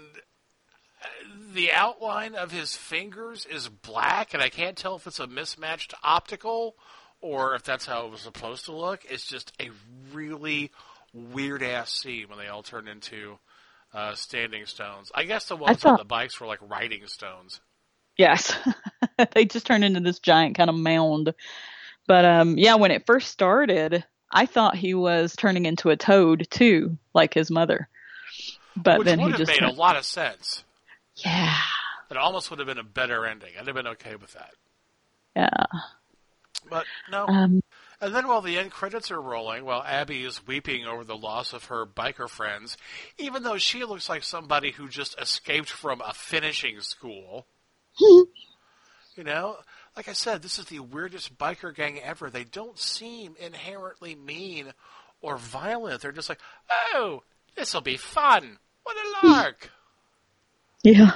the outline of his fingers is black, and I can't tell if it's a mismatched optical or if that's how it was supposed to look. It's just a really weird ass scene when they all turn into uh, standing stones. I guess the ones on the bikes were like riding stones. Yes. they just turned into this giant kind of mound. But um yeah, when it first started, I thought he was turning into a toad too, like his mother. But which then would he have just made turned, a lot of sense. Yeah. It almost would have been a better ending. I'd have been okay with that. Yeah. But no. Um and then while the end credits are rolling, while Abby is weeping over the loss of her biker friends, even though she looks like somebody who just escaped from a finishing school. you know, like I said, this is the weirdest biker gang ever. They don't seem inherently mean or violent. They're just like, oh, this will be fun. What a lark. Yeah.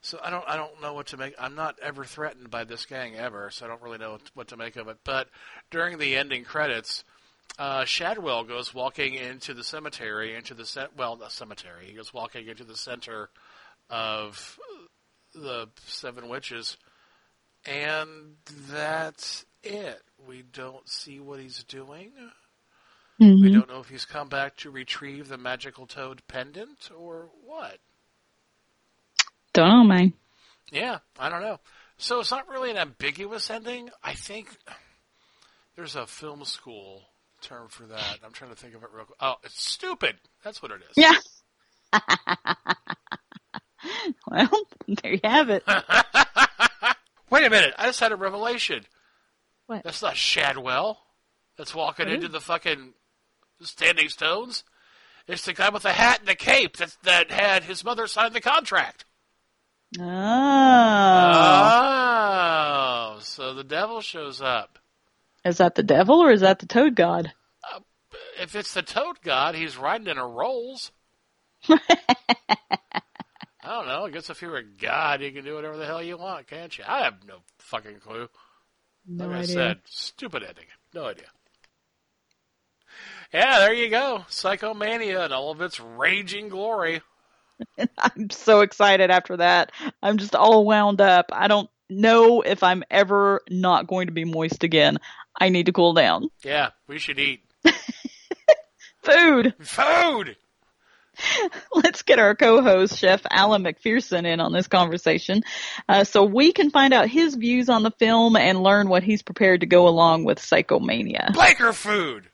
So I don't I don't know what to make. I'm not ever threatened by this gang ever, so I don't really know what to make of it. But during the ending credits, uh, Shadwell goes walking into the cemetery, into the cent- well, the cemetery. He goes walking into the center of the Seven Witches, and that's it. We don't see what he's doing. We Mhm. don't know if he's come back to retrieve the magical toad pendant or what. Don't know, man. Yeah, I don't know. So it's not really an ambiguous ending. I think there's a film school term for that. I'm trying to think of it real quick. Oh, it's stupid. That's what it is. Yeah. well, there you have it. Wait a minute. I just had a revelation. What? That's not Shadwell. That's walking What into the fucking Standing Stones. It's the guy with the hat and the cape that that had his mother sign the contract. Oh. Oh, so the devil shows up. Is that the devil or is that the toad god? Uh, if it's the Toad God, he's riding in a Rolls. I don't know. I guess if you're a god, you can do whatever the hell you want, can't you? I have no fucking clue. No like I idea. said, stupid ending. No idea. Yeah, there you go. Psychomania and all of its raging glory. I'm so excited after that. I'm just all wound up. I don't know if I'm ever not going to be moist again. I need to cool down. Yeah, we should eat. Food! Food! Let's get our co-host, Chef Alan McPherson, in on this conversation, uh, so we can find out his views on the film and learn what he's prepared to go along with Psychomania. Biker food!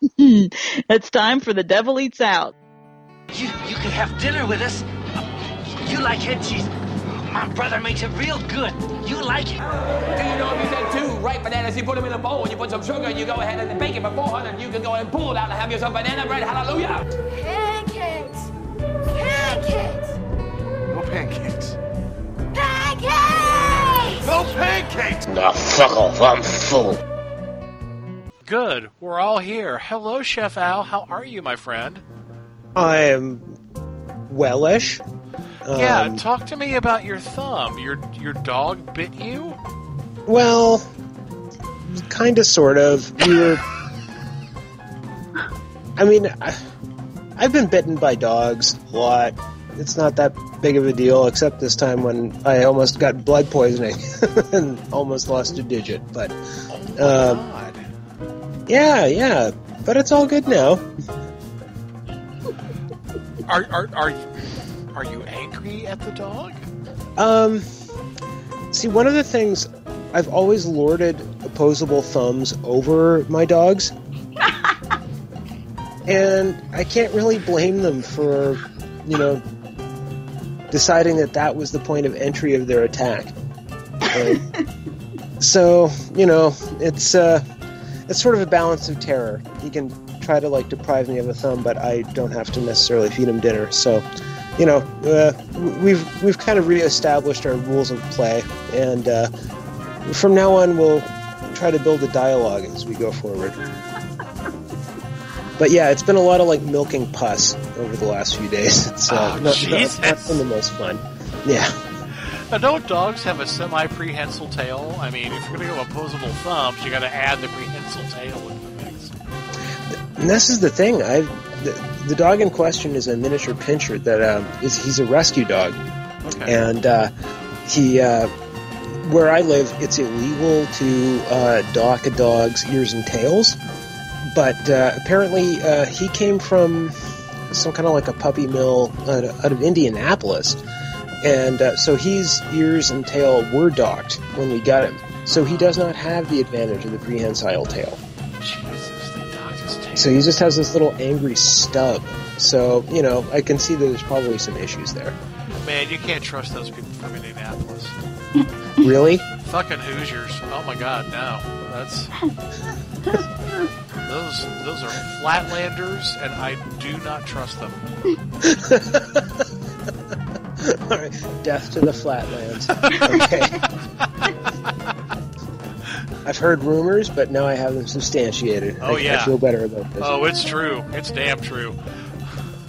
it's time for The Devil Eats Out. You, you can have dinner with us. You like head cheese. My brother makes it real good. You like it. And you know if you take two ripe bananas, you put them in a bowl, and you put some sugar, and you go ahead and bake it for 400, you can go and pull it out and have yourself banana bread. Hallelujah! Pancakes! Pancakes! No pancakes. Pancakes! No pancakes! Now fuck off, I'm full. Good. We're all here. Hello, Chef Al. How are you, my friend? I am wellish. yeah, Um, talk to me about your thumb. Your your dog bit you? Well, kind of, sort of. We were. I mean, I, I've been bitten by dogs a lot. It's not that big of a deal, except this time when I almost got blood poisoning and almost lost a digit. But, um, yeah, yeah. But it's all good now. Are are are you, are you angry at the dog? Um, see, one of the things I've always lorded opposable thumbs over my dogs, and I can't really blame them for, you know, deciding that that was the point of entry of their attack. And so you know, it's uh, it's sort of a balance of terror. He can try to like deprive me of a thumb, but I don't have to necessarily feed him dinner. So, you know, uh, we've we've kind of reestablished our rules of play, and uh, from now on we'll try to build a dialogue as we go forward. But yeah, it's been a lot of like milking pus over the last few days. It's uh, Oh, not, not, Jesus. not been the most fun. Yeah. Now, don't dogs have a semi-prehensile tail? I mean, if you're going to go opposable thumbs, you got to add the prehensile tail into the mix. And this is the thing. I the, the dog in question is a miniature pinscher that um, is he's a rescue dog, Okay. and uh, he uh, where I live, it's illegal to uh, dock a dog's ears and tails. But uh, apparently, uh, he came from some kind of like a puppy mill out of, out of Indianapolis, and uh, so his ears and tail were docked when we got him. So he does not have the advantage of the prehensile tail. Jesus, they docked his tail. So he just has this little angry stub. So, you know, I can see that there's probably some issues there. Man, you can't trust those people from Indianapolis. Really? Fucking Hoosiers. Oh my god, no. That's. those those are flatlanders, and I do not trust them. All right, death to the flatlands. Okay. I've heard rumors, but now I have them substantiated. Oh, I, yeah. I feel better about this. Oh, it's true. It's damn true.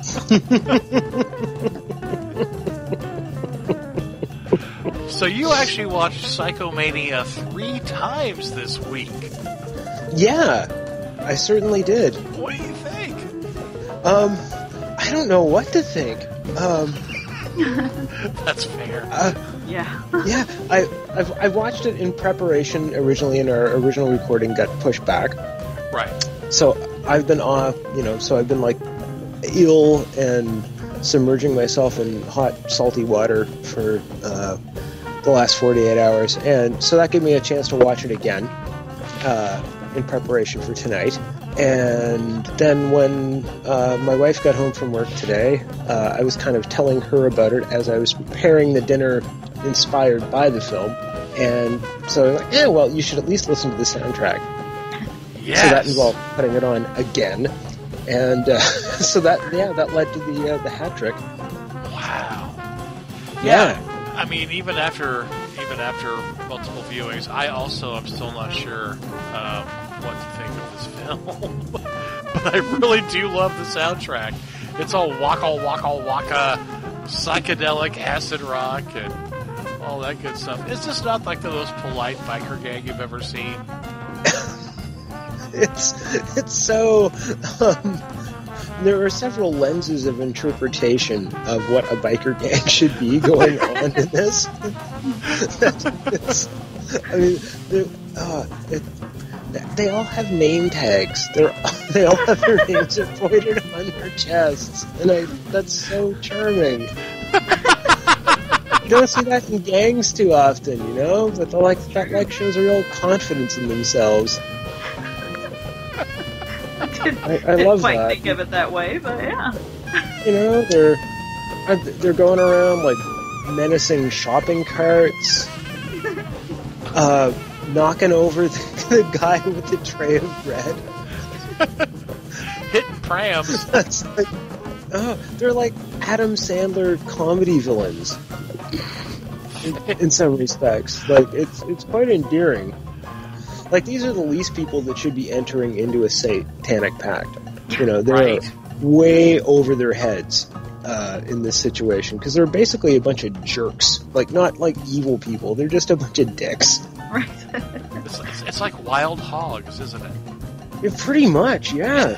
so you actually watched Psychomania three times this week. Yeah, I certainly did. What do you think? Um, I don't know what to think. Um, That's fair. uh, Yeah. yeah, I I've, I watched it in preparation. Originally, and our original recording got pushed back. Right. So I've been off, you know, so I've been like ill and submerging myself in hot, salty water for uh, the last 48 hours. And so that gave me a chance to watch it again uh, in preparation for tonight. And then when uh, my wife got home from work today, uh, I was kind of telling her about it as I was preparing the dinner inspired by the film. And so, like, yeah, well, you should at least listen to the soundtrack. Yes. So that involved putting it on again, and uh, so that yeah, that led to the uh, the hat trick. Wow. Yeah. I mean, even after even after multiple viewings, I also am still not sure um, what to think of this film. but I really do love the soundtrack. It's all waka waka waka, psychedelic acid rock, and all that good stuff. Is this not like the most polite biker gang you've ever seen? It's it's so. Um, there are several lenses of interpretation of what a biker gang should be going on in this. It's- I mean, uh, it, they all have name tags. They're they all have their names embroidered on their chests, and I that's so charming. you don't see that in gangs too often, you know. But the, like that like shows a real confidence in themselves. I, I Didn't love quite that. think of it that way, but yeah. You know, they're uh, they're going around like menacing shopping carts, uh, knocking over the, the guy with the tray of bread. Hitting prams. That's like, oh, they're like Adam Sandler comedy villains in, in some respects. Like it's it's quite endearing. Like these are the least people that should be entering into a satanic pact. You know, they're Right. way over their heads uh, in this situation because they're basically a bunch of jerks. Like not like evil people. They're just a bunch of dicks. It's, it's, it's like wild hogs, isn't it? Yeah, pretty much, yeah,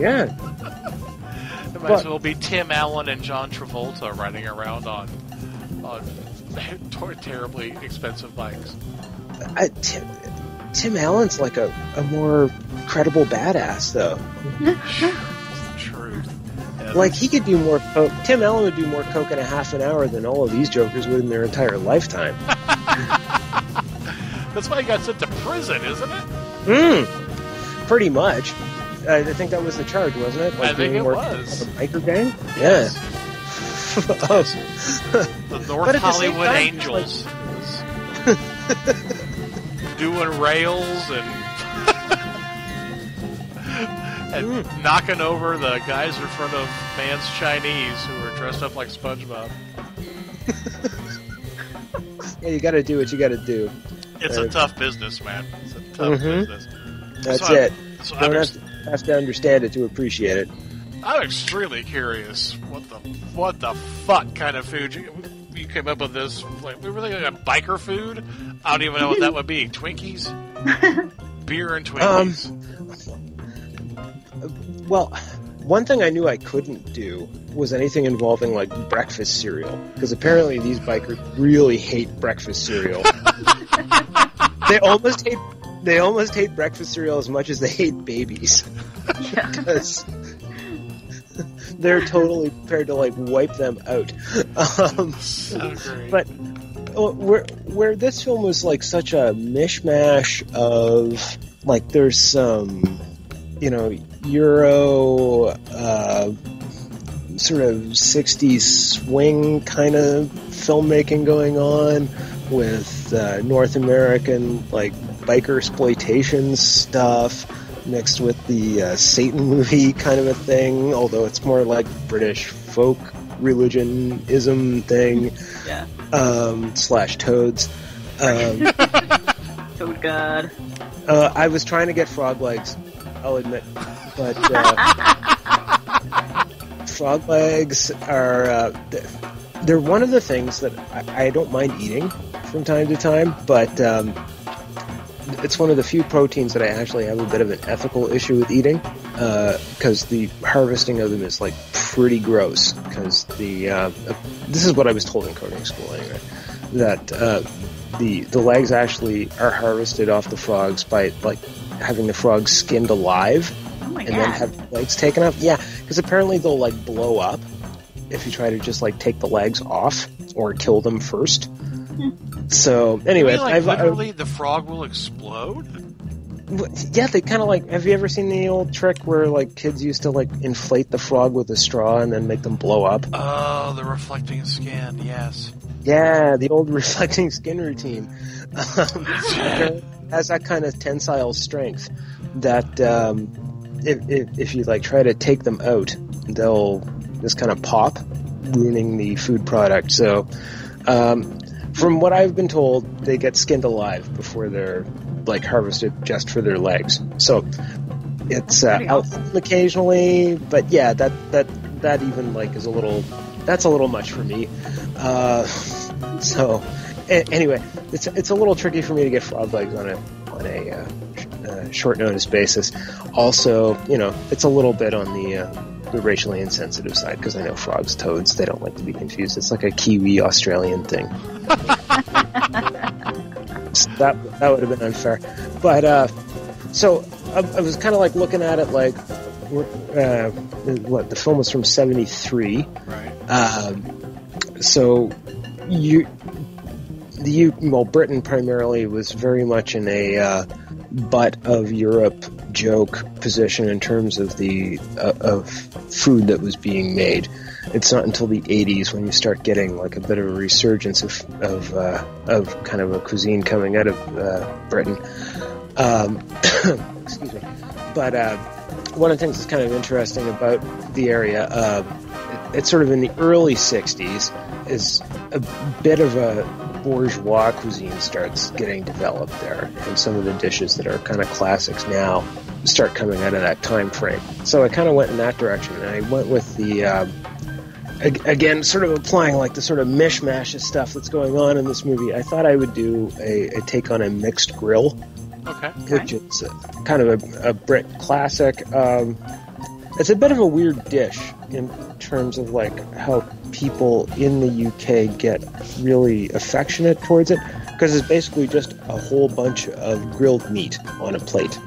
yeah. It might But- as well be Tim Allen and John Travolta riding around on on terribly expensive bikes. I, Tim, Tim Allen's like a, a more credible badass, though. Truth. Yeah, Like he could do more coke. Tim Allen would do more coke in a half an hour than all of these jokers would in their entire lifetime. That's why he got sent to prison, isn't it? Hmm. Pretty much. I think that was the charge, wasn't it? I think it was. A biker gang. Yes. Yeah. The North But at the Hollywood time, Angels. Doing rails and and Hmm. knocking over the guys in front of Mann's Chinese who are dressed up like SpongeBob. yeah, you got to do what you got to do. It's a tough business, man. It's a tough Mhm. business. That's So I- it. so you don't have to, have to understand it to appreciate it. I'm extremely curious what the what the fuck kind of food you, you came up with this. Like, we really a biker food? I don't even know what that would be. Twinkies, beer and Um, Twinkies. Well, one thing I knew I couldn't do was anything involving like breakfast cereal because apparently these bikers really hate breakfast cereal. they almost hate they almost hate breakfast cereal as much as they hate babies because they're totally prepared to like wipe them out. Um, so great. but uh, where where this film was like such a mishmash of like there's some you know Euro uh, sort of 60s swing kind of filmmaking going on with uh, North American like biker exploitation stuff mixed with the uh, Satan movie kind of a thing, although it's more like British folk religionism thing Yeah. um, slash toads. Um, Oh God. uh, I was trying to get frog legs, I'll admit, but uh, frog legs are uh, th- they're one of the things that I, I don't mind eating from time to time, but um, it's one of the few proteins that I actually have a bit of an ethical issue with eating because the harvesting of them is like pretty gross. Because the uh, uh, this is what I was told in coding school anyway that uh, the the legs actually are harvested off the frogs by like having the frogs skinned alive Oh and then have the legs taken off. Yeah, because apparently they'll like blow up if you try to just like take the legs off or kill them first. So anyway, like, I've, I've literally, the frog will explode. yeah, they kind of like. Have you ever seen the old trick where like kids used to like inflate the frog with a straw and then make them blow up? Oh, the reflecting skin. Yes. Yeah, the old reflecting skin routine um, has that kind of tensile strength that um, if, if, if you like try to take them out, they'll just kind of pop, ruining the food product. So, um, from what I've been told, they get skinned alive before they're like harvested just for their legs. So it's uh, out occasionally, but yeah, that that that even like is a little that's a little much for me. Uh, so a- anyway, it's it's a little tricky for me to get frog legs on a on a uh, sh- uh, short notice basis. Also, you know, it's a little bit on the uh, the racially insensitive side because I know frogs, toads, they don't like to be confused. It's like a Kiwi Australian thing. So that that would have been unfair, but uh, so I, I was kind of like looking at it like, uh, what the film was from '73, right? Um, so you, the U, well, Britain primarily was very much in a uh, butt of Europe joke position in terms of the uh, of food that was being made. It's not until the 80s when you start getting like a bit of a resurgence of of, uh, of kind of a cuisine coming out of uh, Britain. Um, excuse me. But uh, one of the things that's kind of interesting about the area, uh, it- it's sort of in the early 60s, is a bit of a bourgeois cuisine starts getting developed there, and some of the dishes that are kind of classics now start coming out of that time frame. So I kind of went in that direction, and I went with the. Uh, Again, sort of applying like the sort of mishmash of stuff that's going on in this movie. I thought I would do a, a take on a mixed grill, Okay. which is a, kind of a, a Brit classic. Um, it's a bit of a weird dish in terms of like how people in the UK get really affectionate towards it because it's basically just a whole bunch of grilled meat on a plate.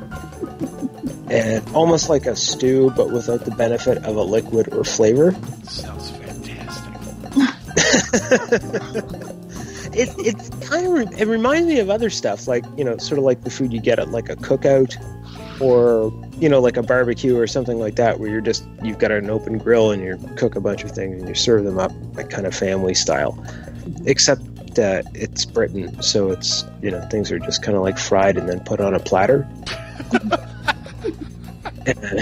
And almost like a stew, but without the benefit of a liquid or flavor. Sounds fantastic. it it kind of it reminds me of other stuff like you know sort of like the food you get at like a cookout or you know like a barbecue or something like that where you're just you've got an open grill and you cook a bunch of things and you serve them up like kind of family style except uh, it's britain so it's you know things are just kind of like fried and then put on a platter And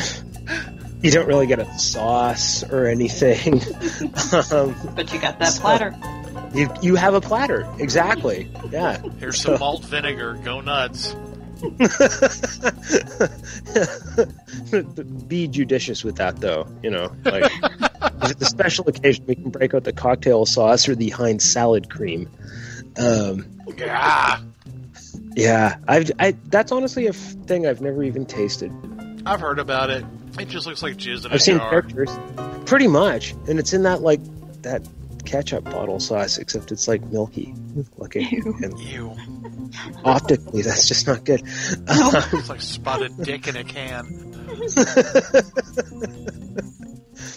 you don't really get a sauce or anything um, But you got that platter. you, you have a platter exactly yeah Here's So- some malt vinegar. Go nuts. be judicious with that though you know like if it's a special occasion we can break out the cocktail sauce or the heinz salad cream um Yeah. yeah i've I, that's honestly a f- thing i've never even tasted I've heard about it. It just looks like jizz in a i've seen jar. pictures pretty much and it's in that like that ketchup bottle sauce except it's like milky looking and Ew. Optically that's just not good It's like spotted dick in a can.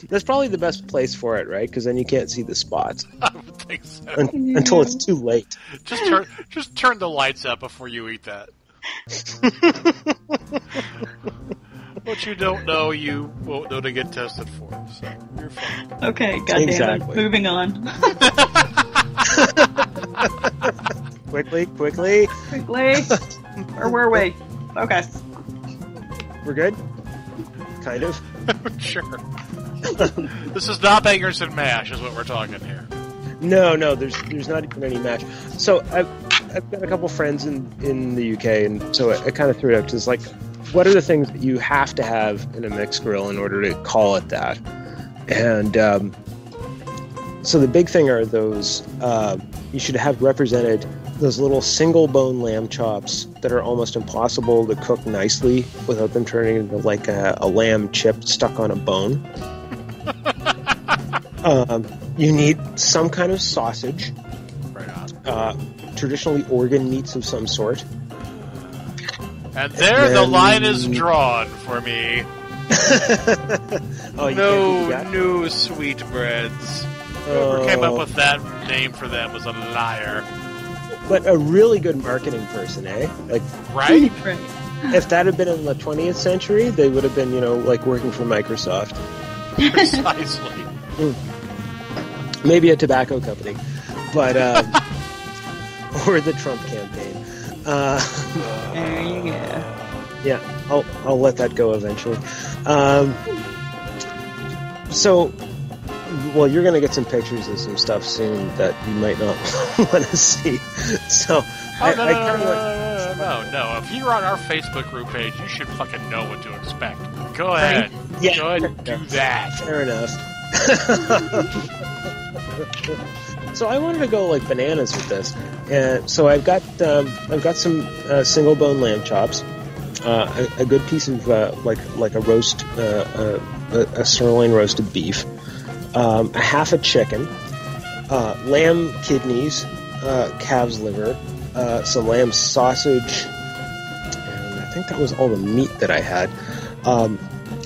that's probably the best place for it right because then you can't see the spots I don't think so. un- until it's too late Just turn, just turn the lights up before you eat that. what you don't know, you won't know to get tested for. So you're fine. Okay, goddamn Exactly. it. Moving on. Quickly quickly Quickly. or were we? Okay. we're good kind of sure. this is not bangers and mash, is what we're talking here. No, no, there's there's not even any match. So I've, I've got a couple friends in, in the UK, and so I, I kind of threw it out because it's like, what are the things that you have to have in a mixed grill in order to call it that? And um, so the big thing are those uh, you should have represented those little single bone lamb chops that are almost impossible to cook nicely without them turning into like a, a lamb chip stuck on a bone. um, you need some kind of sausage, Right on. uh, traditionally organ meats of some sort. And there the then- line is drawn for me. Oh, no, do sweetbreads. Whoever came up Oh. with that name for them was a liar. But a really good marketing person, eh? Like, Right? if that had been in the 20th century, they would have been, you know, like working for Microsoft. Precisely. Maybe a tobacco company. But, um, or the Trump campaign. Uh, There you go. yeah, I'll, I'll let that go eventually. Um, so, well, you're going to get some pictures of some stuff soon that you might not want to see. So, Oh, I, no, I no, kind no, of no, no, no. If you're on our Facebook group page, you should fucking know what to expect. Go ahead. Yeah. Go ahead and do that. Fair enough. so I wanted to go like bananas with this, and so I've got um, I've got some uh, single bone lamb chops, uh, a, a good piece of uh, like like a roast, uh, uh, a, a sirloin roasted beef, um, a half a chicken, uh, lamb kidneys, uh, calf's liver, uh, some lamb sausage, and I think that was all the meat that I had. Um,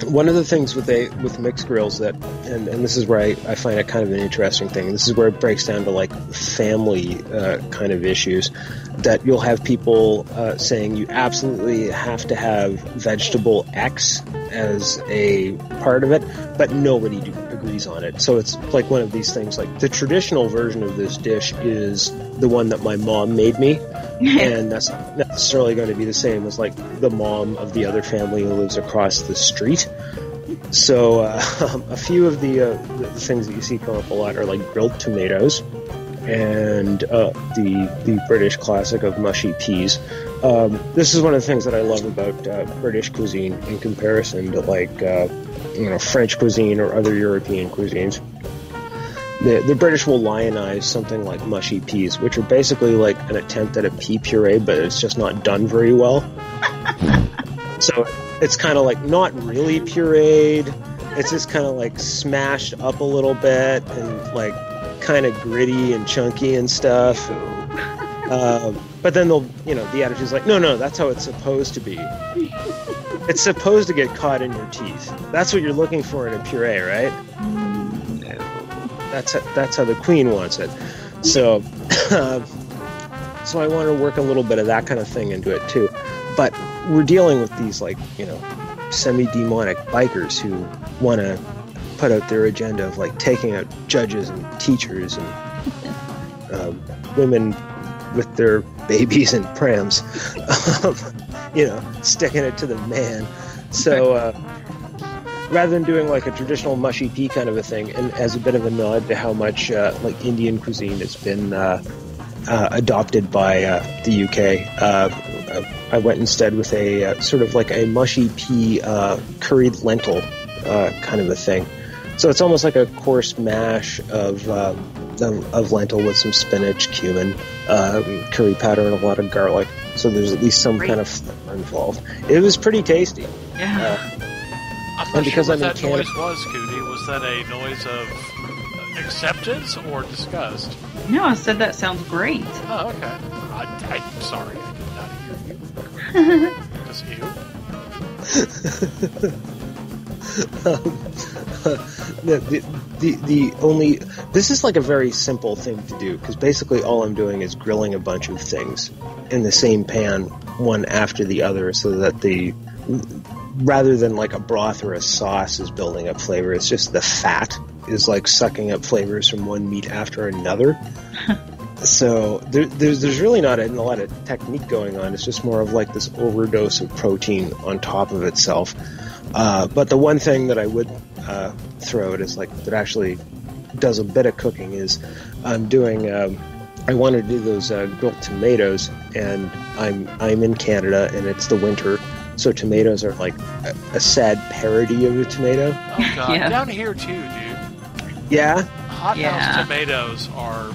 one of the things with a with mixed grills that and, and this is where I, I find it kind of an interesting thing this is where it breaks down to like family uh, kind of issues that you'll have people uh, saying you absolutely have to have vegetable X as a part of it but nobody do, agrees on it so it's like one of these things like the traditional version of this dish is the one that my mom made me and that's not necessarily going to be the same as like the mom of the other family who lives across the street. So uh, a few of the, uh, the things that you see come up a lot are like grilled tomatoes and uh, the the British classic of mushy peas. Um, this is one of the things that I love about uh, British cuisine in comparison to like uh, you know French cuisine or other European cuisines the, the British will lionize something like mushy peas, which are basically like an attempt at a pea puree, but it's just not done very well. so it's kind of like not really pureed. It's just kind of like smashed up a little bit and like kind of gritty and chunky and stuff. Um, but then they'll, you know, the attitude's like, no, no, that's how it's supposed to be. It's supposed to get caught in your teeth. That's what you're looking for in a puree, right? That's that's how the queen wants it. So, so I want to work a little bit of that kind of thing into it too. But we're dealing with these like you know semi-demonic bikers who want to put out their agenda of like taking out judges and teachers and um, women with their babies and prams, um, you know, sticking it to the man. So uh, rather than doing like a traditional mushy pea kind of a thing, and as a bit of a nod to how much uh, like Indian cuisine has been uh, uh, adopted by uh, the UK, uh, I went instead with a sort of like a mushy pea curried lentil kind of a thing. So it's almost like a coarse mash of uh, of, of lentil with some spinach, cumin, uh, curry powder, and a lot of garlic. So there's at least some Great. kind of flavor involved. It was pretty tasty. Yeah. Uh, I'm And not because sure I'm what in that Canada- noise was, Cootie. Was that a noise of acceptance or disgust? No, I said that sounds great. Oh, okay. I, I'm sorry. I did not hear you. Just you. um, the, the, the the only this is like a very simple thing to do because basically all I'm doing is grilling a bunch of things in the same pan one after the other so that the rather than like a broth or a sauce is building up flavor it's just the fat is like sucking up flavors from one meat after another so there, there's there's really not a, a lot of technique going on. It's just more of like this overdose of protein on top of itself. Uh, but the one thing that I would uh, throw out is like that actually does a bit of cooking is I'm doing. Um, I want to do those uh, grilled tomatoes, and I'm I'm in Canada, and it's the winter, so tomatoes are like a, a sad parody of a tomato. Oh god, down here too, dude. Yeah, Hot Yeah. house tomatoes are we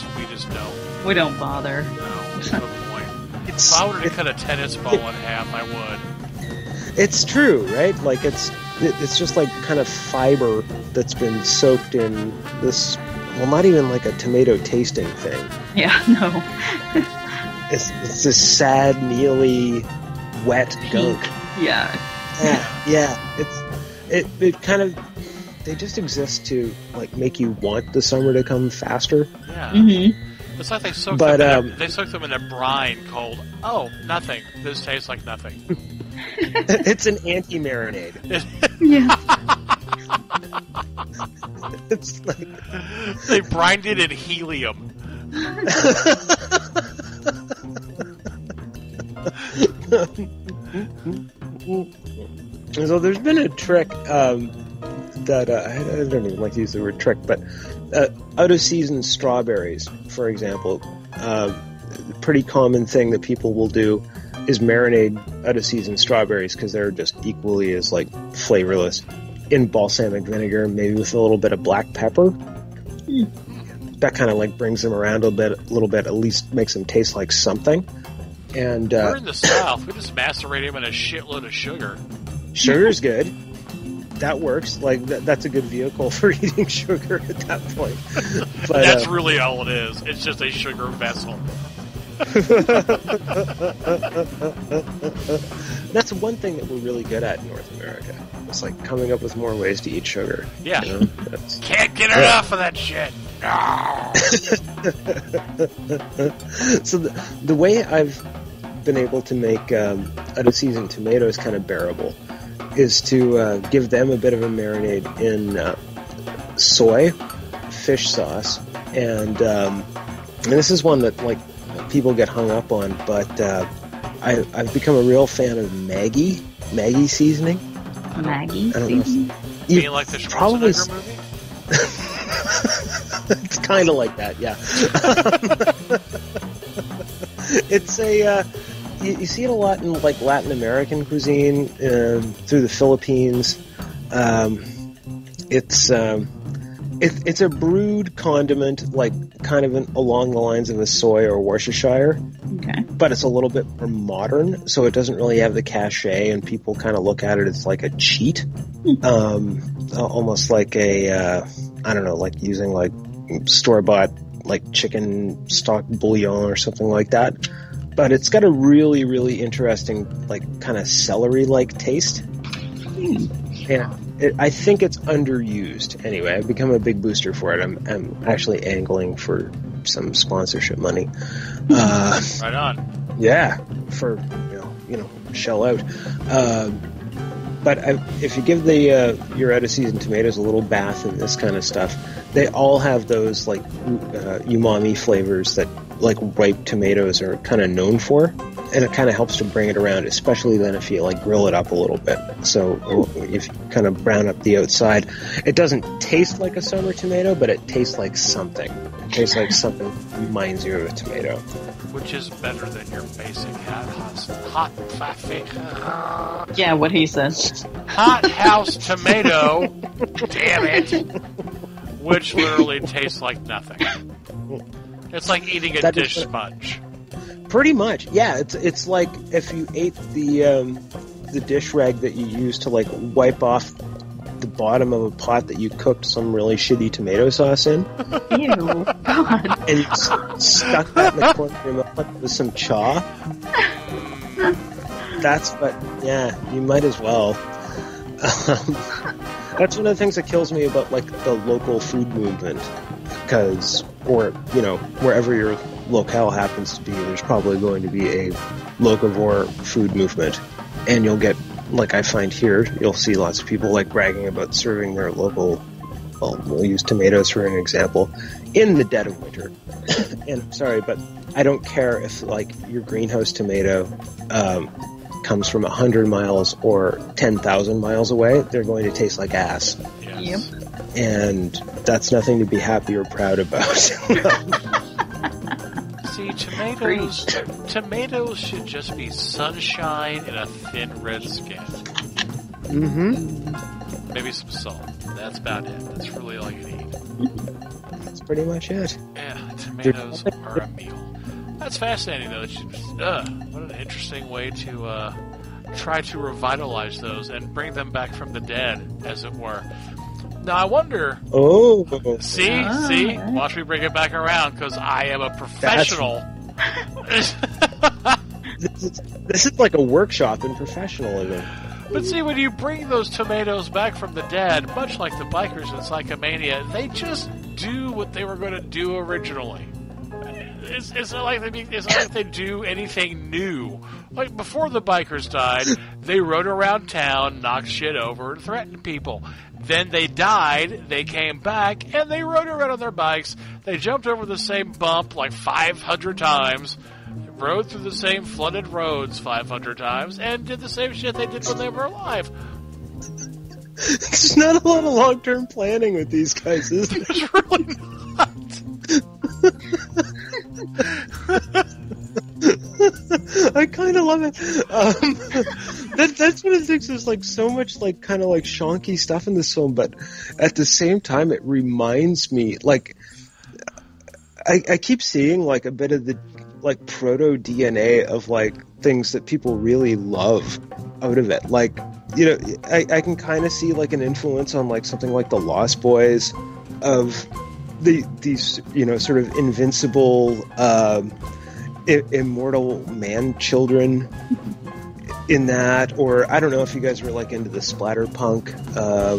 just we just don't. We don't bother. No, there's no point. if I were to cut a tennis ball in half, I would. It's true, right? Like it's it- it's just like kind of fiber that's been soaked in this. Well, not even like a tomato tasting thing. Yeah, no. It's it's this sad, mealy, wet gunk. Yeah. Yeah, yeah. It's it it kind of they just exist to like make you want the summer to come faster. Yeah. Mm-hmm. It's like they soak But, them in a, um, they soak them in a brine called oh nothing. This tastes like nothing. it's an anti marinade. Yeah. it's like they brined it in helium. so there's been a trick um, that uh, I, I don't even like to use the word trick, but uh, out of season strawberries, for example, uh, a pretty common thing that people will do is marinate out of season strawberries because they're just equally as like flavorless in balsamic vinegar, maybe with a little bit of black pepper. That kind of like brings them around a bit, a little bit. At least makes them taste like something. And uh, We're in the south. We just macerate them in a shitload of sugar. Sugar's good. That works. Like that, that's a good vehicle for eating sugar at that point. But, That's uh, really all it is. It's just a sugar vessel. that's one thing that we're really good at in North America. It's like coming up with more ways to eat sugar. Yeah. You know? Can't get Yeah. enough of that shit. No. so the, the way I've been able to make um, out of season tomatoes kind of bearable is to uh, give them a bit of a marinade in uh, soy, fish sauce, and um, and this is one that like people get hung up on, but uh, I, I've become a real fan of Maggi Maggi seasoning. Maggi I don't know. seasoning. You Being like the probably movie? it's kind of like that, yeah. it's a uh, you, you see it a lot in like Latin American cuisine um, through the Philippines. Um, it's um, it, it's a brewed condiment, like kind of in, along the lines of a soy or Worcestershire, Okay. but it's a little bit more modern, so it doesn't really have the cachet, and people kind of look at it as like a cheat, um, almost like a uh, I don't know, like using like store bought like chicken stock bouillon or something like that. But it's got a really, really interesting, like kind of celery like taste. Yeah, it, I think it's underused. Anyway, I've become a big booster for it. I'm, I'm actually angling for some sponsorship money. Uh, Right on. yeah, for you know, you know, shell out. Um, but I, if you give the uh, your out of season tomatoes a little bath in this kind of stuff, they all have those like uh, umami flavors that like ripe tomatoes are kind of known for, and it kind of helps to bring it around, especially then if you like grill it up a little bit. So if you kind of brown up the outside, it doesn't taste like a summer tomato, but it tastes like something. It tastes like something reminds you of a tomato. Which is better than your basic hot house, hot fa- Yeah, what he says. hot house tomato. Damn it! Which literally tastes like nothing. It's like eating a That dish is- sponge. Pretty much, yeah. It's it's like if you ate the um, the dish rag that you use to like wipe off the bottom of a pot that you cooked some really shitty tomato sauce in, Ew, God. and you s- stuck that in the corner of your mouth with some chaw. That's what, yeah, you might as well. Um, that's one of the things that kills me about like the local food movement, because or you know wherever your locale happens to be, there's probably going to be a locavore food movement, and you'll get like I find here, you'll see lots of people like bragging about serving their local. Well, we'll use tomatoes for an example, in the dead of winter. and I'm sorry, but I don't care if like your greenhouse tomato um, comes from hundred miles or ten thousand miles away. They're going to taste like ass, Yep. And that's nothing to be happy or proud about. See, tomatoes. Tomatoes should just be sunshine in a thin red skin. mm-hmm. Maybe some salt. That's about it. That's really all you need. That's pretty much it. Yeah, tomatoes are a meal. That's fascinating, though. Just, uh, what an interesting way to uh, try to revitalize those and bring them back from the dead, as it were. Now, I wonder. Oh, See, see, watch me bring it back around because I am a professional. this, is, this is like a workshop in professionalism. But see, when you bring those tomatoes back from the dead, much like the bikers in Psychomania, they just do what they were going to do originally. It's, it's not like they it's not like they do anything new. Like before the bikers died, they rode around town, knocked shit over, and threatened people. Then they died, they came back, and they rode around on their bikes. They jumped over the same bump like 500 times, rode through the same flooded roads 500 times, and did the same shit they did when they were alive. There's not a lot of long term planning with these guys, is there? There's really not. I kind of love it. Um, that, that's one of the things. There's like so much like kind of like shonky stuff in this film, but at the same time, it reminds me like I, I keep seeing like a bit of the like proto DNA of like things that people really love out of it. Like you know, I, I can kind of see like an influence on like something like the Lost Boys of the these you know sort of invincible um, I- immortal man children in that or i don't know if you guys were like into the splatterpunk uh,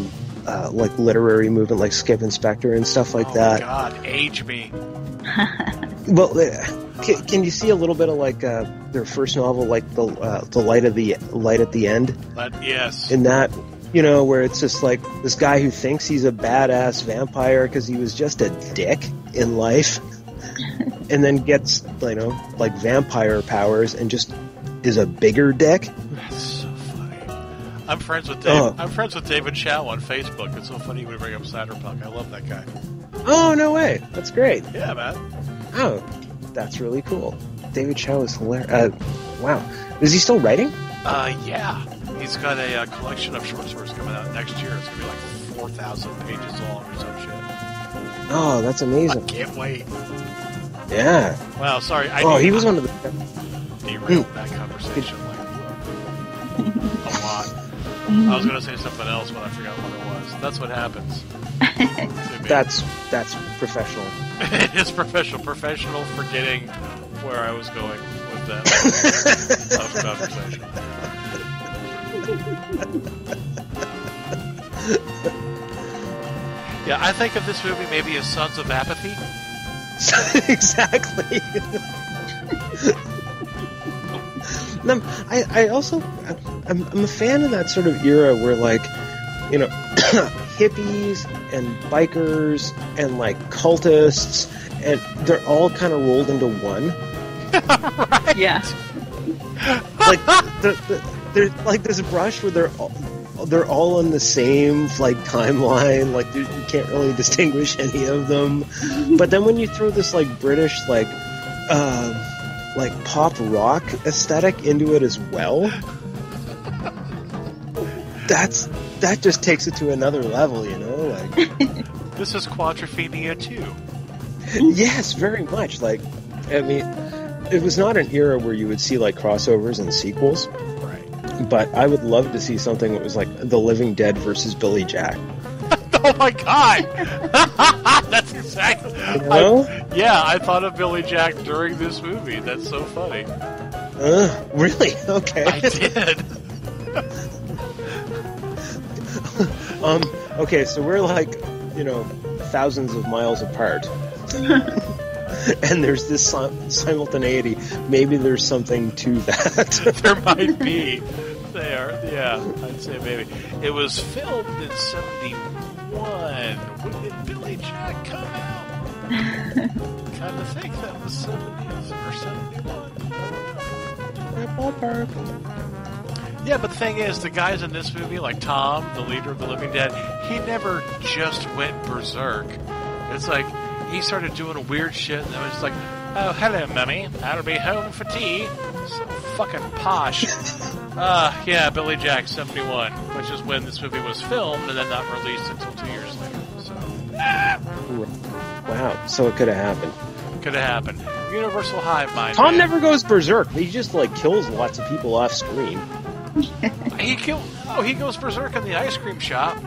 uh, like literary movement like Skipp and Spector and stuff like that. God, age me. well uh, can, can you see a little bit of like uh, their first novel like the uh, the light of the light at the end? But yes, in that you know where it's just like this guy who thinks he's a badass vampire because he was just a dick in life and then gets you know like vampire powers and just is a bigger dick that's so funny. I'm friends with Dave. Oh. I'm friends with David Schow on Facebook. It's so funny when we bring up Cyberpunk. I love that guy. oh no way that's great Yeah, man. oh that's really cool david Schow is hilarious uh, wow is he still writing Uh, yeah. He's got a uh, collection of short stories coming out next year. It's gonna be like four thousand pages long or some shit. Oh that's amazing Can't wait. yeah Wow, sorry. I oh he was one of the derailed that conversation like a lot. I was gonna say something else, but I forgot what it was. That's what happens. that's that's professional it's professional. Professional forgetting where I was going with that tough conversation. Yeah, I think of this movie maybe as Sons of Apathy. exactly. And I'm- I, I also I'm, I'm a fan of that sort of era where like you know hippies and bikers and like cultists and they're all kind of rolled into one. Yeah. like the, the, there's like this brush where they're all, they're all on the same like timeline. Like you can't really distinguish any of them. But then when you throw this like British like uh, like pop rock aesthetic into it as well, that's that just takes it to another level. You know, like This is Quadrophenia too. yes, very much. Like I mean, it was not an era where you would see like crossovers and sequels. Right. But I would love to see something that was like The Living Dead versus Billy Jack. Oh my god! That's exactly. know? I, yeah, I thought of Billy Jack during this movie. That's so funny. Uh, really? Okay. I did. um. Okay, so we're like, you know, thousands of miles apart. and there's this simultaneity. Maybe there's something to that. there might be. There, yeah, I'd say maybe. It was filmed in '71. When did Billy Jack come out? kind of think that was '70s or '71. Ballpark. Yeah, but the thing is, the guys in this movie, like Tom, the leader of the Living Dead, he never just went berserk. It's like he started doing a weird shit, and it was like, "Oh, hello, mummy. I'll be home for tea." So fucking posh. uh, yeah, Billy Jack, seventy-one, which is when this movie was filmed and then not released until two years later. So Wow. So it could have happened. could have happened. Universal hive mind. Tom man. never goes berserk. He just like kills lots of people off screen. He killed. Oh, he goes berserk in the ice cream shop.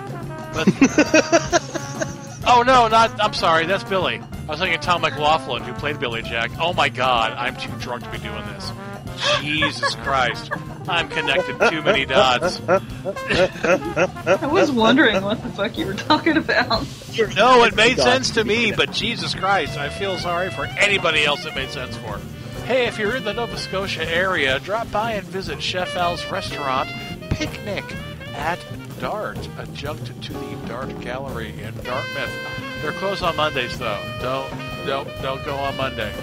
But oh no, not. I'm sorry. That's Billy. I was thinking of Tom McLaughlin, who played Billy Jack. Oh my God, I'm too drunk to be doing this. Jesus Christ, I'm connected too many dots. I was wondering what the fuck you were talking about. No, it made sense to me, but Jesus Christ, I feel sorry for anybody else it made sense for. Hey, if you're in the Nova Scotia area, drop by and visit Chef Al's restaurant, Picnic, at Dart, adjunct to the Dart Gallery in Dartmouth. They're closed on Mondays, though. Don't, don't, don't go on Monday.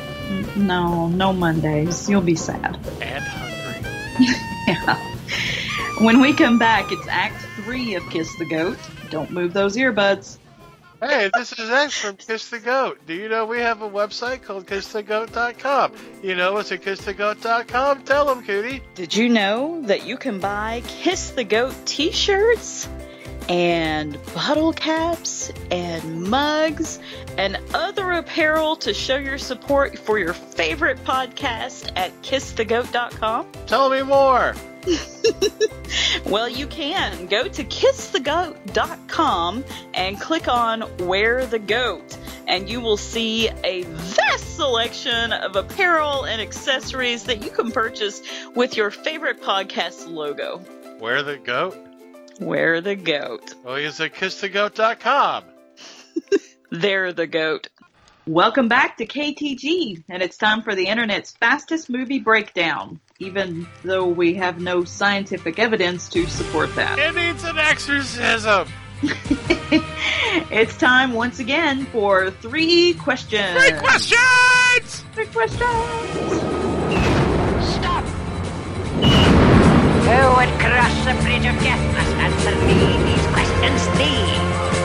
No, no Mondays. You'll be sad. And hungry. Yeah. When we come back, it's Act 3 of Kiss the Goat. Don't move those earbuds. Hey, this is X from Kiss the Goat. Do you know we have a website called kissthegoat.com? You know what's at kissthegoat.com? Tell them, Cootie. Did you know that you can buy Kiss the Goat t shirts and bottle caps and mugs and other apparel to show your support for your favorite podcast at kissthegoat.com? Tell me more. Well, you can. Go to kissthegoat.com and click on Wear the Goat, and you will see a vast selection of apparel and accessories that you can purchase with your favorite podcast logo. Where the goat? Wear the Goat. Well, it's at kissthegoat.com. They're the goat. Welcome back to KTG, and it's time for the internet's fastest movie breakdown, even though we have no scientific evidence to support that. It needs an exorcism. It's time once again for three questions. Three questions! Three questions. Stop! Who would cross the bridge of death must answer me these questions three.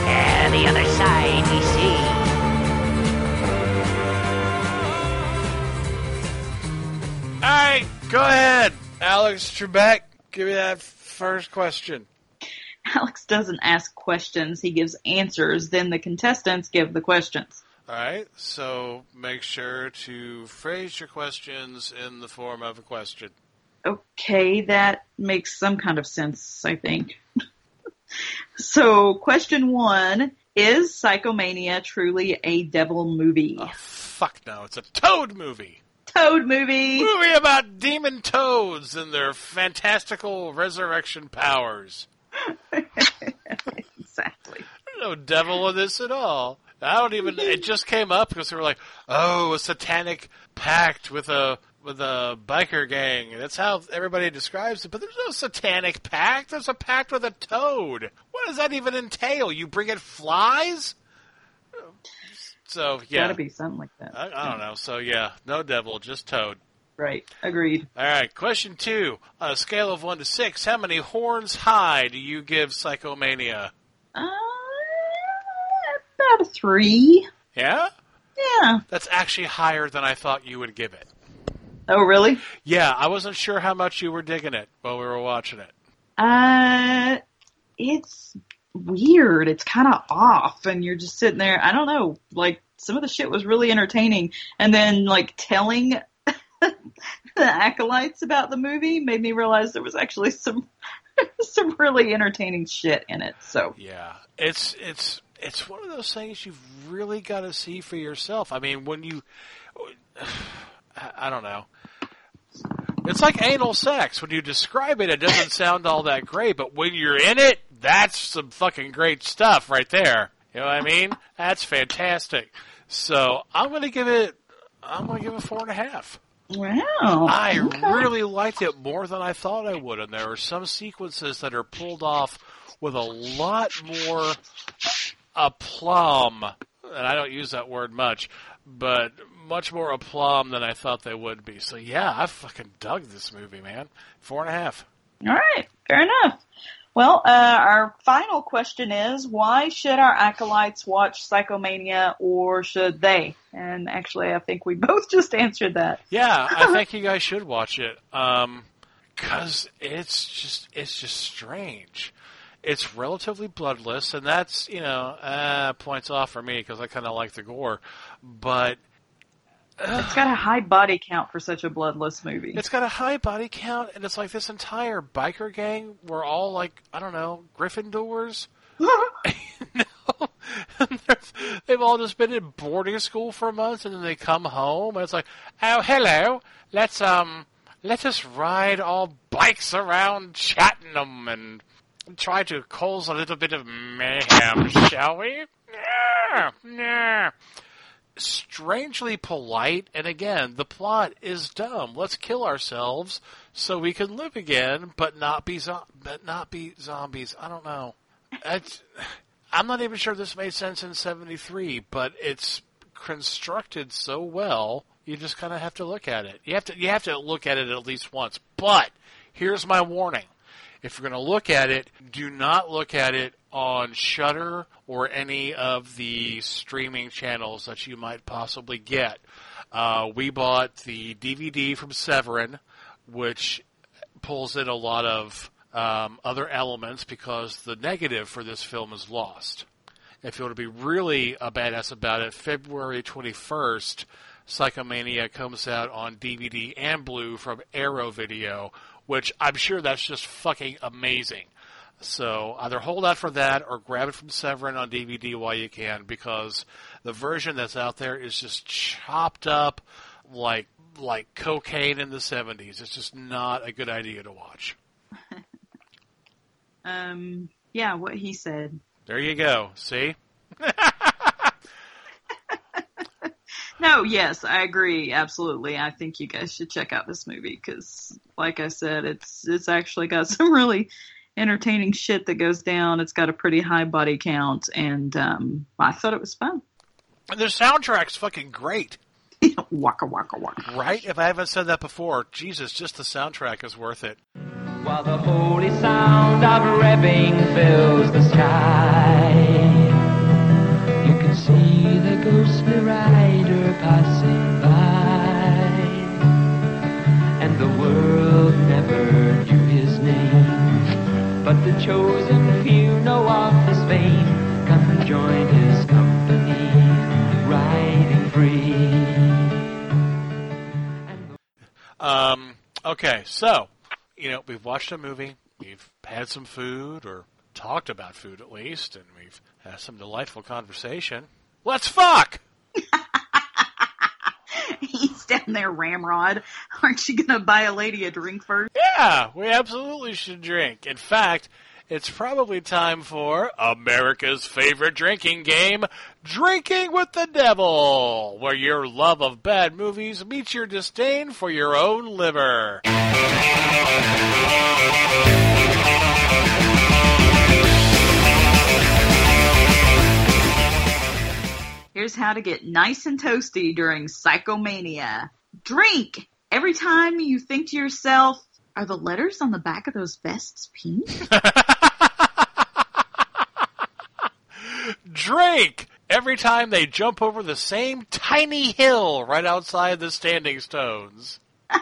Ere eh, the other side we see. All right, go ahead, Alex Trebek. Give me that first question. Alex doesn't ask questions, he gives answers, then the contestants give the questions. All right, so make sure to phrase your questions in the form of a question. Okay, that makes some kind of sense, I think. so, question one Is Psychomania truly a devil movie? Oh, fuck no, it's a Toad movie. Toad movie! Movie about demon toads and their fantastical resurrection powers. exactly. There's no devil in this at all. I don't even. It just came up because they were like, "Oh, a satanic pact with a with a biker gang. That's how everybody describes it. But there's no satanic pact. There's a pact with a toad. What does that even entail? You bring in flies? So yeah, Gotta be something like that. I, I don't know. So yeah, no devil, just toad. Right. Agreed. All right. Question two. On a scale of one to six, how many horns high do you give Psychomania? Uh, about a three. Yeah. Yeah. That's actually higher than I thought you would give it. Oh, really? Yeah, I wasn't sure how much you were digging it while we were watching it. Uh, it's weird. It's kind of off, and you're just sitting there. I don't know. Like some of the shit was really entertaining, and then like telling the acolytes about the movie made me realize there was actually some some really entertaining shit in it. So Yeah, it's it's it's one of those things you've really got to see for yourself. I mean, when you, I I don't know. It's like anal sex. When you describe it, it doesn't sound all that great, but when you're in it, that's some fucking great stuff right there. You know what I mean? That's fantastic. So I'm gonna give it. I'm gonna give it four and a half. wow, I Okay. really liked it more than I thought I would, and there are some sequences that are pulled off with a lot more aplomb, and I don't use that word much, but much more aplomb than I thought they would be. So yeah, I fucking dug this movie, man. Four and a half. All right, fair enough. Well, uh, our final question is why should our acolytes watch Psychomania or should they? And actually, I think we both just answered that. Yeah, I think you guys should watch it. Um, cause it's just, it's just strange. It's relatively bloodless, and that's, you know, uh, points off for me because I kind of like the gore. But It's got a high body count for such a bloodless movie. it's got a high body count, and it's like this entire biker gang were all like, I don't know, Gryffindors. no, They've all just been in boarding school for months, and then they come home, and it's like, oh, hello, let's um, let us ride all bikes around Chattanooga and try to cause a little bit of mayhem, shall we? Yeah, yeah. Strangely polite, and again, the plot is dumb. Let's kill ourselves so we can live again, but not be zo- but not be zombies. I don't know. It's, I'm not even sure this made sense in '73, but it's constructed so well. You just kind of have to look at it. You have to you have to look at it at least once. But here's my warning: if you're going to look at it, do not look at it on Shudder or any of the streaming channels that you might possibly get. Uh, we bought the DVD from Severin, which pulls in a lot of um, other elements because the negative for this film is lost. If you want to be really a badass about it, February 21st, Psychomania comes out on DVD and Blue from Arrow Video, which I'm sure that's just fucking amazing. So either hold out for that or grab it from Severin on DVD while you can because the version that's out there is just chopped up like like cocaine in the 70s. It's just not a good idea to watch. Um, yeah, what he said. There you go. See? No, yes, I agree. Absolutely. I think you guys should check out this movie because, like I said, it's it's actually got some really entertaining shit that goes down. It's got a pretty high body count, and um, I thought it was fun. And the soundtrack's fucking great. waka waka waka. Right? If I haven't said that before, Jesus, just the soundtrack is worth it. While the holy sound of revving fills the sky, ghostly rider passing by, and the world never knew his name, but the chosen few know of his fame. Come join his company, riding free. Um, okay, so, you know, we've watched a movie, we've had some food, or talked about food at least, and we've had some delightful conversation. Let's fuck! He's down there, Ramrod. Aren't you gonna buy a lady a drink first? Yeah, we absolutely should drink. In fact, it's probably time for America's favorite drinking game, Drinking with the Devil, where your love of bad movies meets your disdain for your own liver. Here's how to get nice and toasty during psychomania. Drink every time you think to yourself, are the letters on the back of those vests pink? Drink every time they jump over the same tiny hill right outside the standing stones.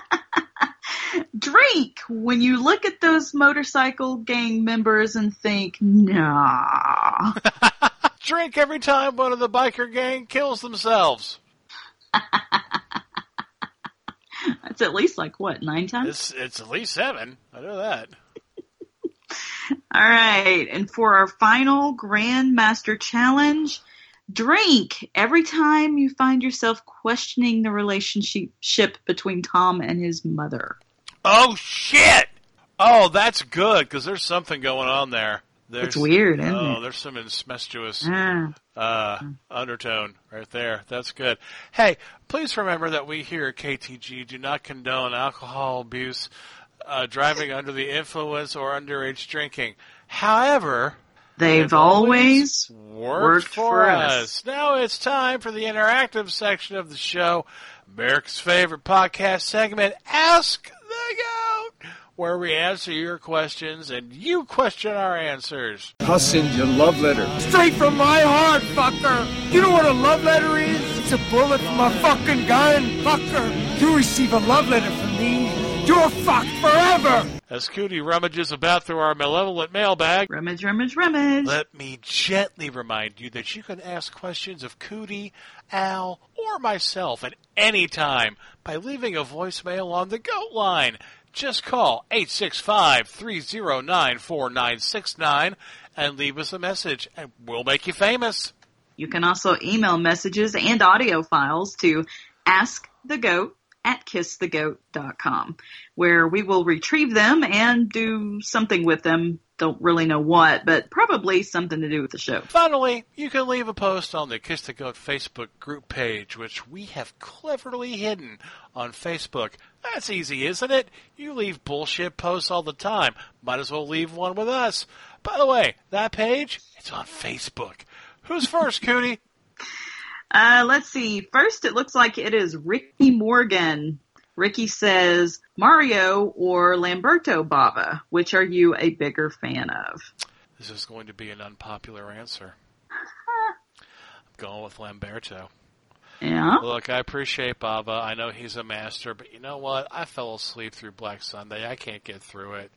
Drink when you look at those motorcycle gang members and think, nah. Drink every time one of the biker gang kills themselves. That's at least like what, nine times? It's, it's at least seven. I know that. All right. And for our final Grandmaster Challenge, drink every time you find yourself questioning the relationship between Tom and his mother. Oh shit! Oh, that's good because there's something going on there. There's, It's weird, isn't oh, it? there's some incestuous Ah. uh, undertone right there. That's good. Hey, please remember that we here at KTG do not condone alcohol abuse, uh, driving under the influence, or underage drinking. However, They've always worked, worked for, for us. us. Now it's time for the interactive section of the show, America's favorite podcast segment, Ask the Goat, where we answer your questions and you question our answers. I'll send you a love letter. Straight from my heart, fucker! You know what a love letter is? It's a bullet from a fucking gun, fucker! You receive a love letter from me, you're fucked forever! As Cootie rummages about through our malevolent mailbag, rummage, rummage, rummage. Let me gently remind you that you can ask questions of Cootie, Al, or myself at any time by leaving a voicemail on the Goat line. Just call 865-309-4969 and leave us a message, and we'll make you famous. You can also email messages and audio files to askthegoat at kissthegoat.com, where we will retrieve them and do something with them. Don't really know what, but probably something to do with the show. Finally, you can leave a post on the Kiss the Goat Facebook group page, which we have cleverly hidden on Facebook. That's easy, isn't it? You leave bullshit posts all the time. Might as well leave one with us. By the way, that page, it's on Facebook. Who's first, Cootie? Uh, let's see. First, it looks like it is Ricky Morgan. Ricky says, Mario or Lamberto Bava, which are you a bigger fan of? This is going to be an unpopular answer. I'm going with Lamberto. Yeah. Look, I appreciate Bava. I know he's a master, but you know what? I fell asleep through Black Sunday. I can't get through it.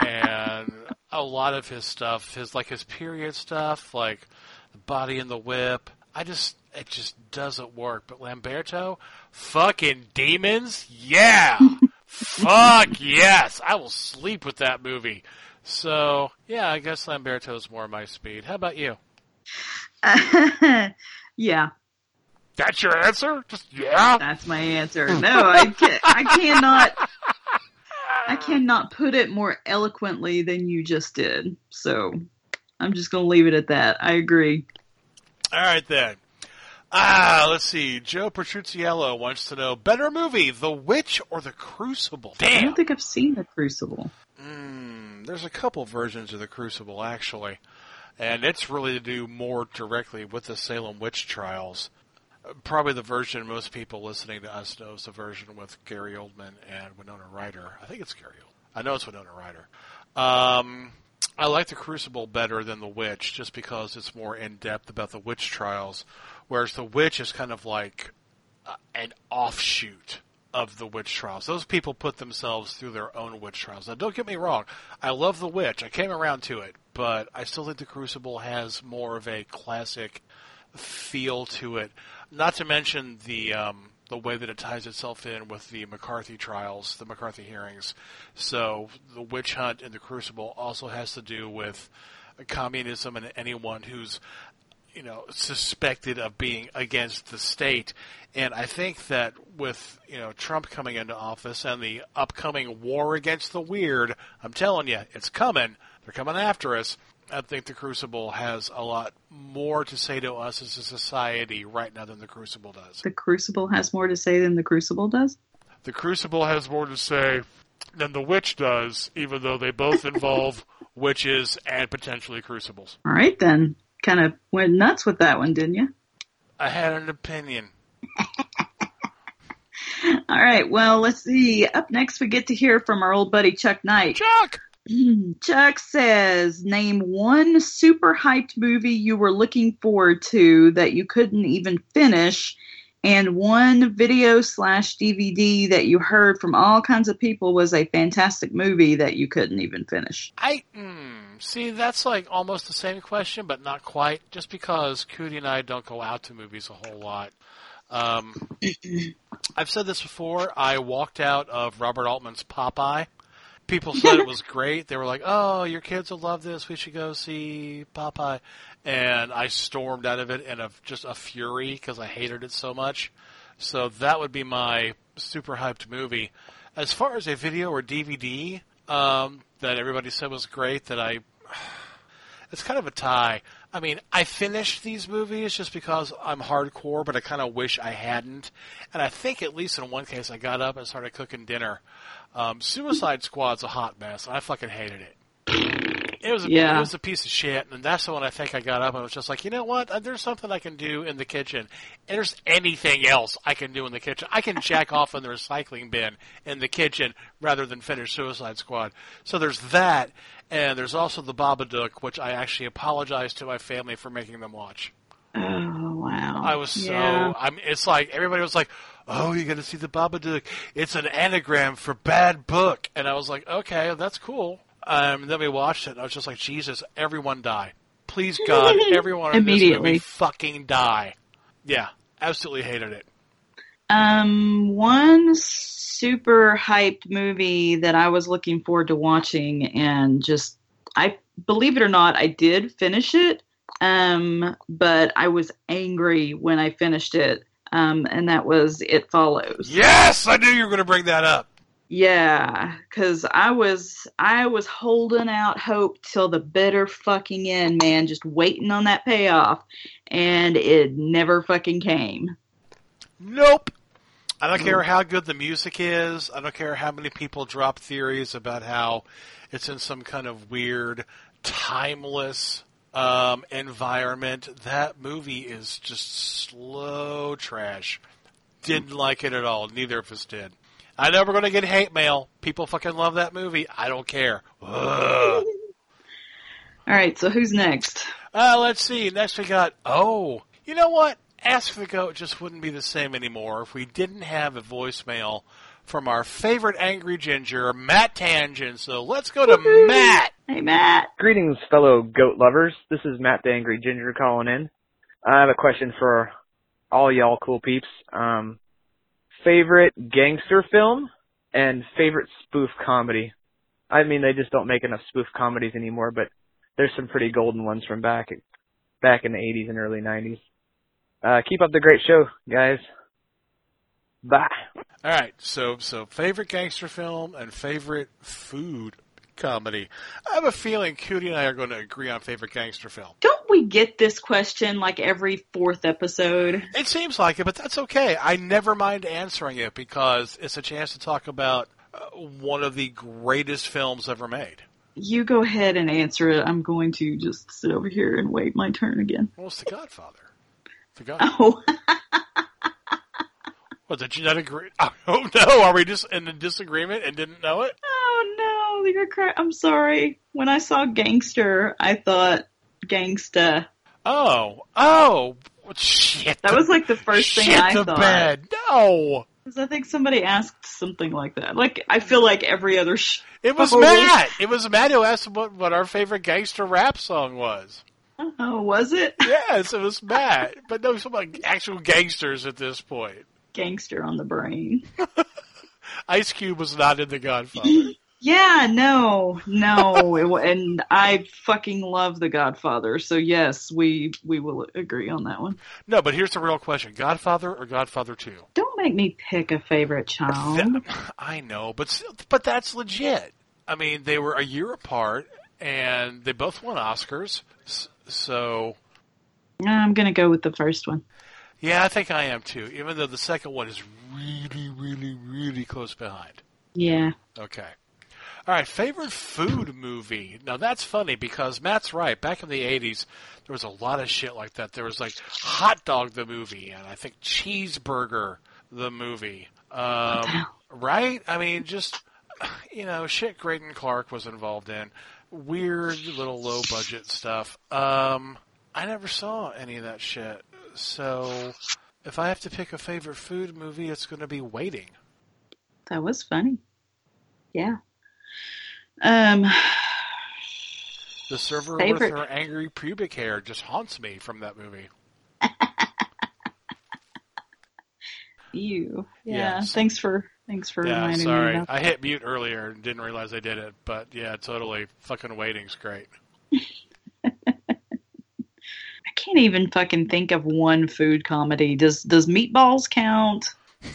and a lot of his stuff, his like his period stuff, like the body and the whip, I just it just doesn't work. But Lamberto, fucking demons, yeah, fuck yes, I will sleep with that movie. So yeah, I guess Lamberto is more my speed. How about you? yeah. That's your answer? Just yeah. That's my answer. No, I can, I cannot. I cannot put it more eloquently than you just did. So I'm just going to leave it at that. I agree. All right then. Ah, let's see. Joe Petrucciello wants to know better movie, The Witch or The Crucible. Damn. I don't think I've seen The Crucible. Mm, there's a couple versions of The Crucible actually, and it's really to do more directly with the Salem witch trials. Probably the version most people listening to us know is the version with Gary Oldman and Winona Ryder. I think it's Gary Oldman. I know it's Winona Ryder. Um, I like the Crucible better than the Witch, just because it's more in depth about the witch trials, whereas the Witch is kind of like uh, an offshoot of the witch trials. Those people put themselves through their own witch trials. Now, don't get me wrong. I love the witch. I came around to it, but I still think the Crucible has more of a classic feel to it. Not to mention the um, the way that it ties itself in with the McCarthy trials, the McCarthy hearings. So the witch hunt in the Crucible also has to do with communism and anyone who's you know suspected of being against the state and i think that with you know trump coming into office and the upcoming war against the weird i'm telling you it's coming they're coming after us. I think the Crucible has a lot more to say to us as a society right now than the Crucible does. The Crucible has more to say than the Crucible does. The Crucible has more to say than The Witch does, even though they both involve witches and potentially crucibles. All right, then. Kind of went nuts with that one, didn't you? I had an opinion. All right. Well, let's see. Up next, we get to hear from our old buddy Chuck Knight. Chuck. Chuck says, "Name one super hyped movie you were looking forward to that you couldn't even finish, and one video slash DVD that you heard from all kinds of people was a fantastic movie that you couldn't even finish." I mm, see. That's like almost the same question, but not quite. Just because Cootie and I don't go out to movies a whole lot. Um, I've said this before. I walked out of Robert Altman's Popeye. People said it was great. They were like, "Oh, your kids will love this. We should go see Popeye." And I stormed out of it in a, just a fury because I hated it so much. So that would be my super hyped movie. As far as a video or DVD um, that everybody said was great, that I it's kind of a tie. I mean, I finished these movies just because I'm hardcore, but I kind of wish I hadn't. And I think at least in one case, I got up and started cooking dinner. Um, Suicide Squad's a hot mess, and I fucking hated it. It was a, Yeah. it was a piece of shit, and that's the one I think I got up and was just like, you know what? Uh, There's something I can do in the kitchen. And there's anything else I can do in the kitchen. I can jack off in the recycling bin in the kitchen rather than finish Suicide Squad. So there's that, and there's also the Babadook, which I actually apologize to my family for making them watch. Oh wow! I was so. Yeah. I'm. It's like everybody was like, "Oh, you're going to see the Babadook. It's an anagram for bad book." And I was like, "Okay, that's cool." Um, then we watched it. and I was just like, "Jesus, everyone die! Please God, everyone in this Immediately. movie fucking die!" Yeah, absolutely hated it. Um, one super hyped movie that I was looking forward to watching, and just I believe it or not, I did finish it. Um, but I was angry when I finished it. Um, and that was It Follows. Yes, I knew you were going to bring that up. Yeah, because I was I was holding out hope till the bitter fucking end, man, just waiting on that payoff, and it never fucking came. Nope. I don't care how good the music is. I don't care how many people drop theories about how it's in some kind of weird, timeless um, environment. That movie is just slow trash. Didn't like it at all. Neither of us did. I know we're going to get hate mail. People fucking love that movie. I don't care. Ugh. All right, so who's next? Uh, let's see. Next we got. Oh, you know what? Ask the Goat just wouldn't be the same anymore if we didn't have a voicemail from our favorite angry ginger, Matt Tangent. So let's go to Matt. Hey, Matt. Greetings, fellow goat lovers. This is Matt the Angry Ginger calling in. I have a question for all y'all cool peeps. Um, favorite gangster film and favorite spoof comedy. I mean, they just don't make enough spoof comedies anymore, but there's some pretty golden ones from back back in the 80s and early 90s. Uh, keep up the great show, guys. Bye. All right. So so favorite gangster film and favorite food comedy. I have a feeling Cootie and I are going to agree on favorite gangster film. Don't we get this question like every fourth episode? It seems like it, but that's okay. I never mind answering it because it's a chance to talk about uh, one of the greatest films ever made. You go ahead and answer it. I'm going to just sit over here and wait my turn again. Well, it's The Godfather. The God. Oh, What did you not agree? Oh no, are we just in a disagreement and didn't know it? oh no, you're cry- I'm sorry. When I saw gangster, I thought gangsta. Oh, oh, shit. That was like the first thing shit I the thought. bed. No, 'Cause I think somebody asked something like that. Like I feel like every other. Sh- it was Oh. Matt. It was Matt who asked what what our favorite gangster rap song was. Oh, was it Yes, it was Matt. But no, some like actual gangsters at this point. Gangster on the brain? Ice Cube was not in The Godfather. Yeah, no, no, it, and I fucking love The Godfather. So yes, we we will agree on that one. no, but here's the real question: Godfather or Godfather Two? Don't make me pick a favorite child. I know, but but that's legit. I mean, they were a year apart, and they both won Oscars. So I'm gonna go with the first one. Yeah, I think I am too. Even though the second one is really, really, really close behind. Yeah. Okay. All right, favorite food movie. Now that's funny because Matt's right. Back in the '80s, there was a lot of shit like that. There was like Hot Dog the movie, and I think Cheeseburger the movie. Um, right? I mean, just you know, shit. Greydon Clark was involved in weird little low budget stuff. Um, I never saw any of that shit. So, if I have to pick a favorite food movie, it's going to be Waiting. That was funny. Yeah. Um. The server Favorite. with her angry pubic hair just haunts me from that movie. You. Yeah. Yes. Thanks for thanks for yeah, reminding me sorry. I hit mute earlier and didn't realize I did it, but yeah, totally. Fucking waiting's great. I can't even fucking think of one food comedy. Does does Meatballs count?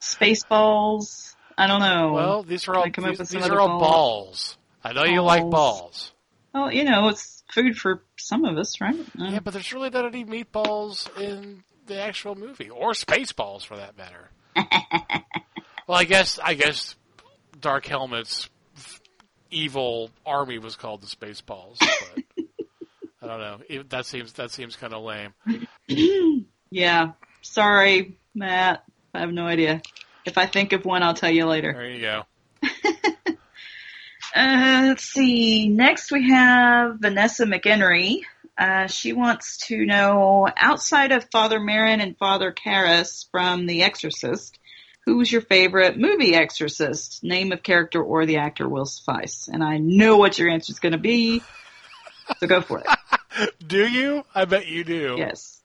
Spaceballs? I don't know. Well, these are all Can I come up these, with these are all balls. I know you like balls. Well, you know, it's food for some of us, right? Uh, Yeah, but there's really not any meatballs in the actual movie, or spaceballs for that matter. well, I guess I guess Dark Helmet's evil army was called the Spaceballs, but don't know. It, that seems that seems kind of lame. yeah. Sorry, Matt. I have no idea. If I think of one, I'll tell you later. There you go. Uh, let's see. Next, we have Vanessa McHenry. Uh, she wants to know, outside of Father Merrin and Father Karras from The Exorcist, who was your favorite movie Exorcist? Name of character or the actor will suffice. And I know what your answer is going to be, so go for it. Do you? I bet you do. Yes.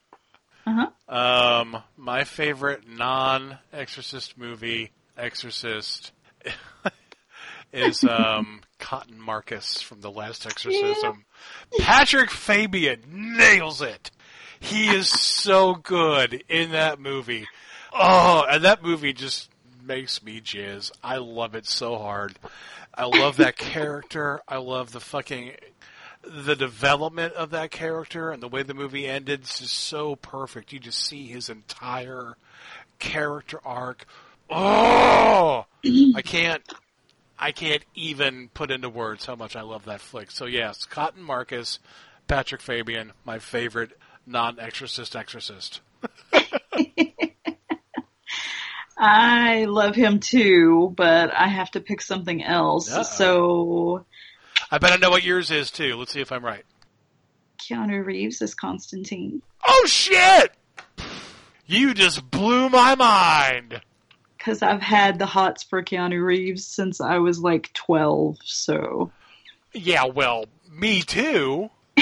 Uh huh. Um, my favorite non-Exorcist movie, Exorcist, is um, Cotton Marcus from The Last Exorcism. Patrick Fabian nails it. He is so good in that movie. Oh, and that movie just makes me jizz. I love it so hard. I love that character. I love the fucking the development of that character and the way the movie ended is just so perfect. You just see his entire character arc. Oh, I can't, I can't even put into words how much I love that flick. So yes, Cotton Marcus, Patrick Fabian, my favorite non-exorcist exorcist. I love him too, but I have to pick something else. Uh-oh. So I bet I know what yours is too. Let's see if I'm right. Keanu Reeves is Constantine. Oh shit! You just blew my mind. Because I've had the hots for Keanu Reeves since I was like 12, so. Yeah, well, me too.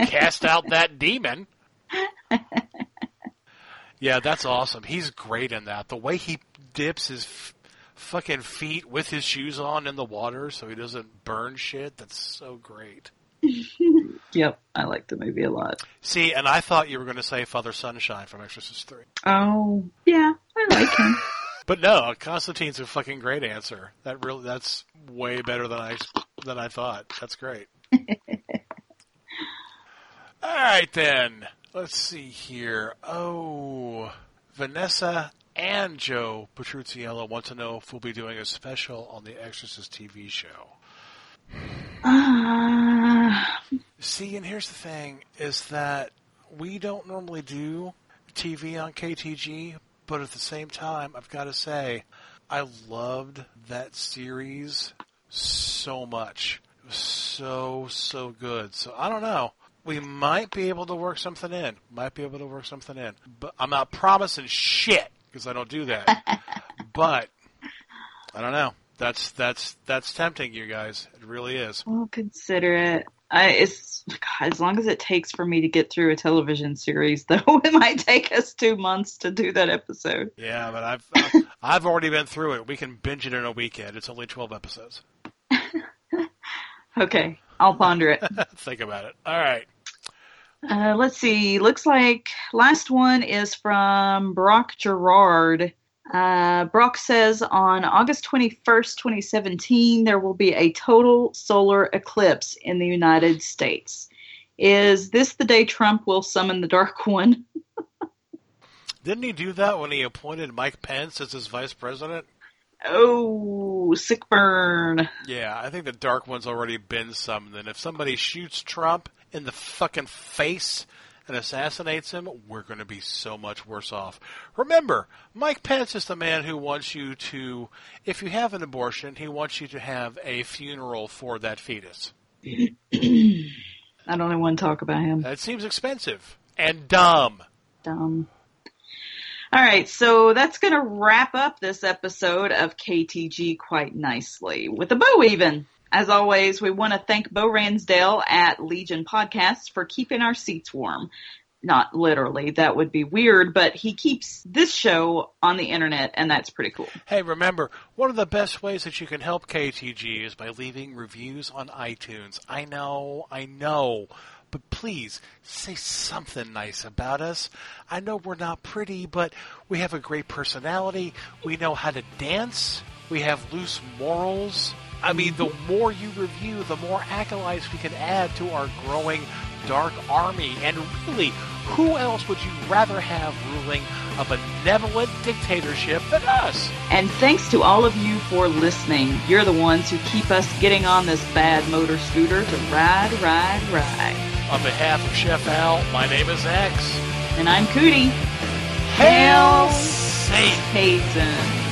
Cast out that demon. Yeah, that's awesome. He's great in that. The way he dips his fucking feet with his shoes on in the water so he doesn't burn shit, that's so great. Yep, I like the movie a lot. See, and I thought you were going to say Father Sunshine from Exorcist 3. Oh, yeah, I like him. But no, Constantine's a fucking great answer. That really that's way better than I than I thought. That's great. All right then. Let's see here. Oh, Vanessa and Joe Petrucciello want to know if we'll be doing a special on the Exorcist TV show. Uh, See, and here's the thing: is that we don't normally do TV on KTG, but at the same time, I've got to say, I loved that series so much. It was so so good. So I don't know. We might be able to work something in. Might be able to work something in, but I'm not promising shit because I don't do that. but I don't know. That's that's that's tempting, you guys. It really is. we'll consider it. I, it's God, as long as it takes for me to get through a television series, though, it might take us two months to do that episode. Yeah, but I've I've, uh, I've already been through it. We can binge it in a weekend. It's only twelve episodes. Okay, I'll ponder it. Think about it. All right. Uh, let's see. Looks like last one is from Brock Gerard. Uh, Brock says on August 21st, 2017, there will be a total solar eclipse in the United States. Is this the day Trump will summon the Dark One? Didn't he do that when he appointed Mike Pence as his vice president? Oh, sick burn. Yeah, I think the Dark One's already been summoned. And if somebody shoots Trump in the fucking face and assassinates him, we're going to be so much worse off. Remember, Mike Pence is the man who wants you to, if you have an abortion, he wants you to have a funeral for that fetus. I don't want to talk about him. That seems expensive and dumb. Dumb. All right, so that's going to wrap up this episode of KTG quite nicely with a bow even. As always, we want to thank Bo Ransdale at Legion Podcasts for keeping our seats warm. Not literally, that would be weird, but he keeps this show on the internet, and that's pretty cool. Hey, remember, one of the best ways that you can help KTG is by leaving reviews on iTunes. I know, I know, but please say something nice about us. I know we're not pretty, but we have a great personality. We know how to dance. We have loose morals. I mean, the more you review, the more acolytes we can add to our growing dark army. And really, who else would you rather have ruling a benevolent dictatorship than us? And thanks to all of you for listening. You're the ones who keep us getting on this bad motor scooter to ride, ride, ride. On behalf of Chef Al, my name is X. And I'm Cootie. Hail Satan!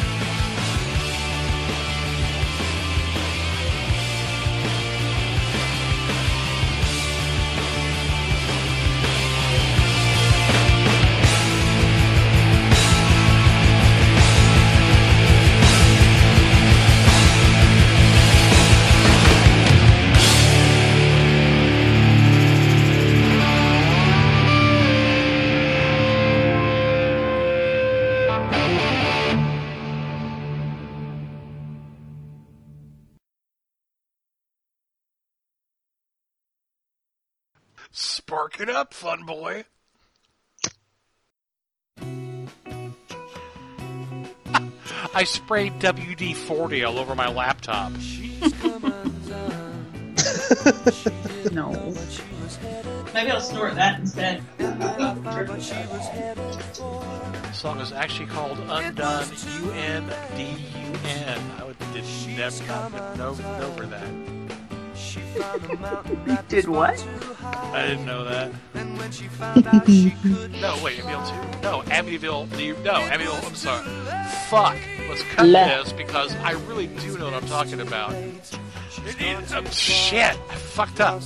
Spark it up, fun boy. I sprayed WD 40 all over my laptop. no. Maybe I'll snort that instead. The song is actually called Undone U N D U N. I would did never not know over that. Did what? I didn't know that. no, wait, Amityville 2? No, Amityville, the, no, Amityville, I'm sorry. Fuck. Let's cut Le- this because I really do know what I'm talking about. It, it, um, shit, I fucked up.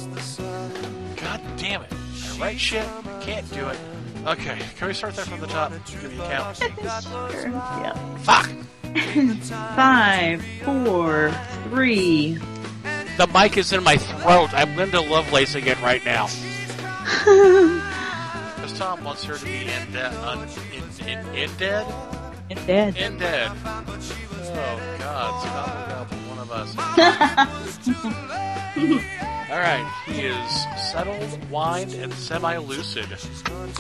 God damn it. I write shit, can't do it. Okay, can we start there from the top? Give me a count. Sure, yeah. Fuck! Five, four, three. The mic is in my throat. I'm Linda Lovelace again right now. Because Tom wants her to be in, de- un- in, in, in dead? In dead. In dead. Oh, God. Scott will help one of us. All right. He is settled, wined, and semi-lucid.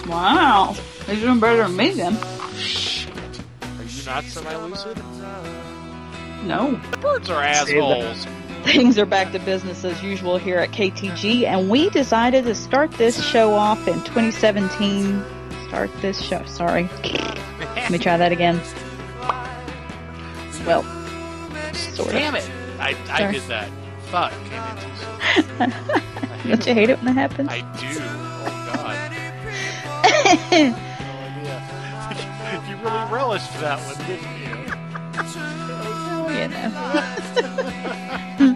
Wow. He's doing better than me then. Shit. Are you not semi-lucid? No. The Birds are assholes. Things are back to business as usual here at KTG, and we decided to start this show off in 2017. Start this show. Sorry. Let me try that again. Well, sort of. Damn it. I, I Sorry. did that. Fuck. Came in too soon. Don't you hate it when that happens? I do. Oh, God. No idea. you really relished that one, didn't you? you know.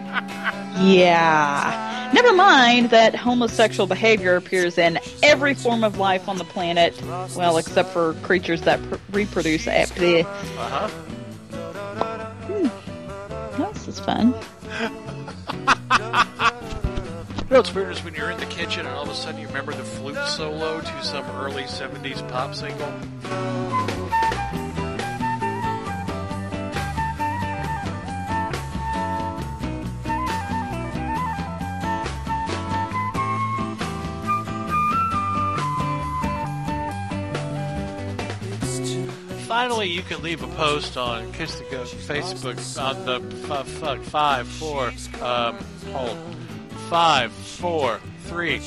yeah. Never mind that homosexual behavior appears in every form of life on the planet, well, except for creatures that pr- reproduce. eh, bleh. Uh-huh. Hmm. This is fun. You know what's weird is when you're in the kitchen and all of a sudden you remember the flute solo to some early 70s pop single? Finally, you can leave a post on Kiss the Goat Facebook on the f- fuck five four um hold five four three.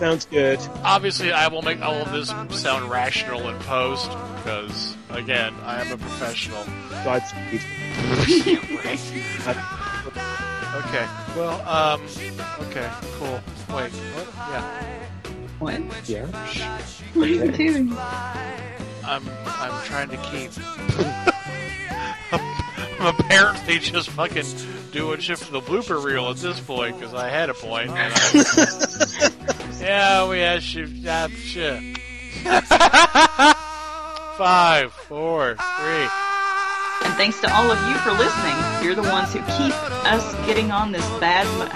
Sounds good. Obviously, I will make all of this sound rational in post because, again, I am a professional. Godspeed. Okay. Well, um, okay, cool. Wait, what? Yeah. What? Yeah. What are you doing? I'm I'm trying to keep. I'm apparently just fucking doing shit for the blooper reel at this point because I had a point. and I- yeah, we had shit. Yeah, shit. Five, four, three. And thanks to all of you for listening. You're the ones who keep us getting on this bad. Mo-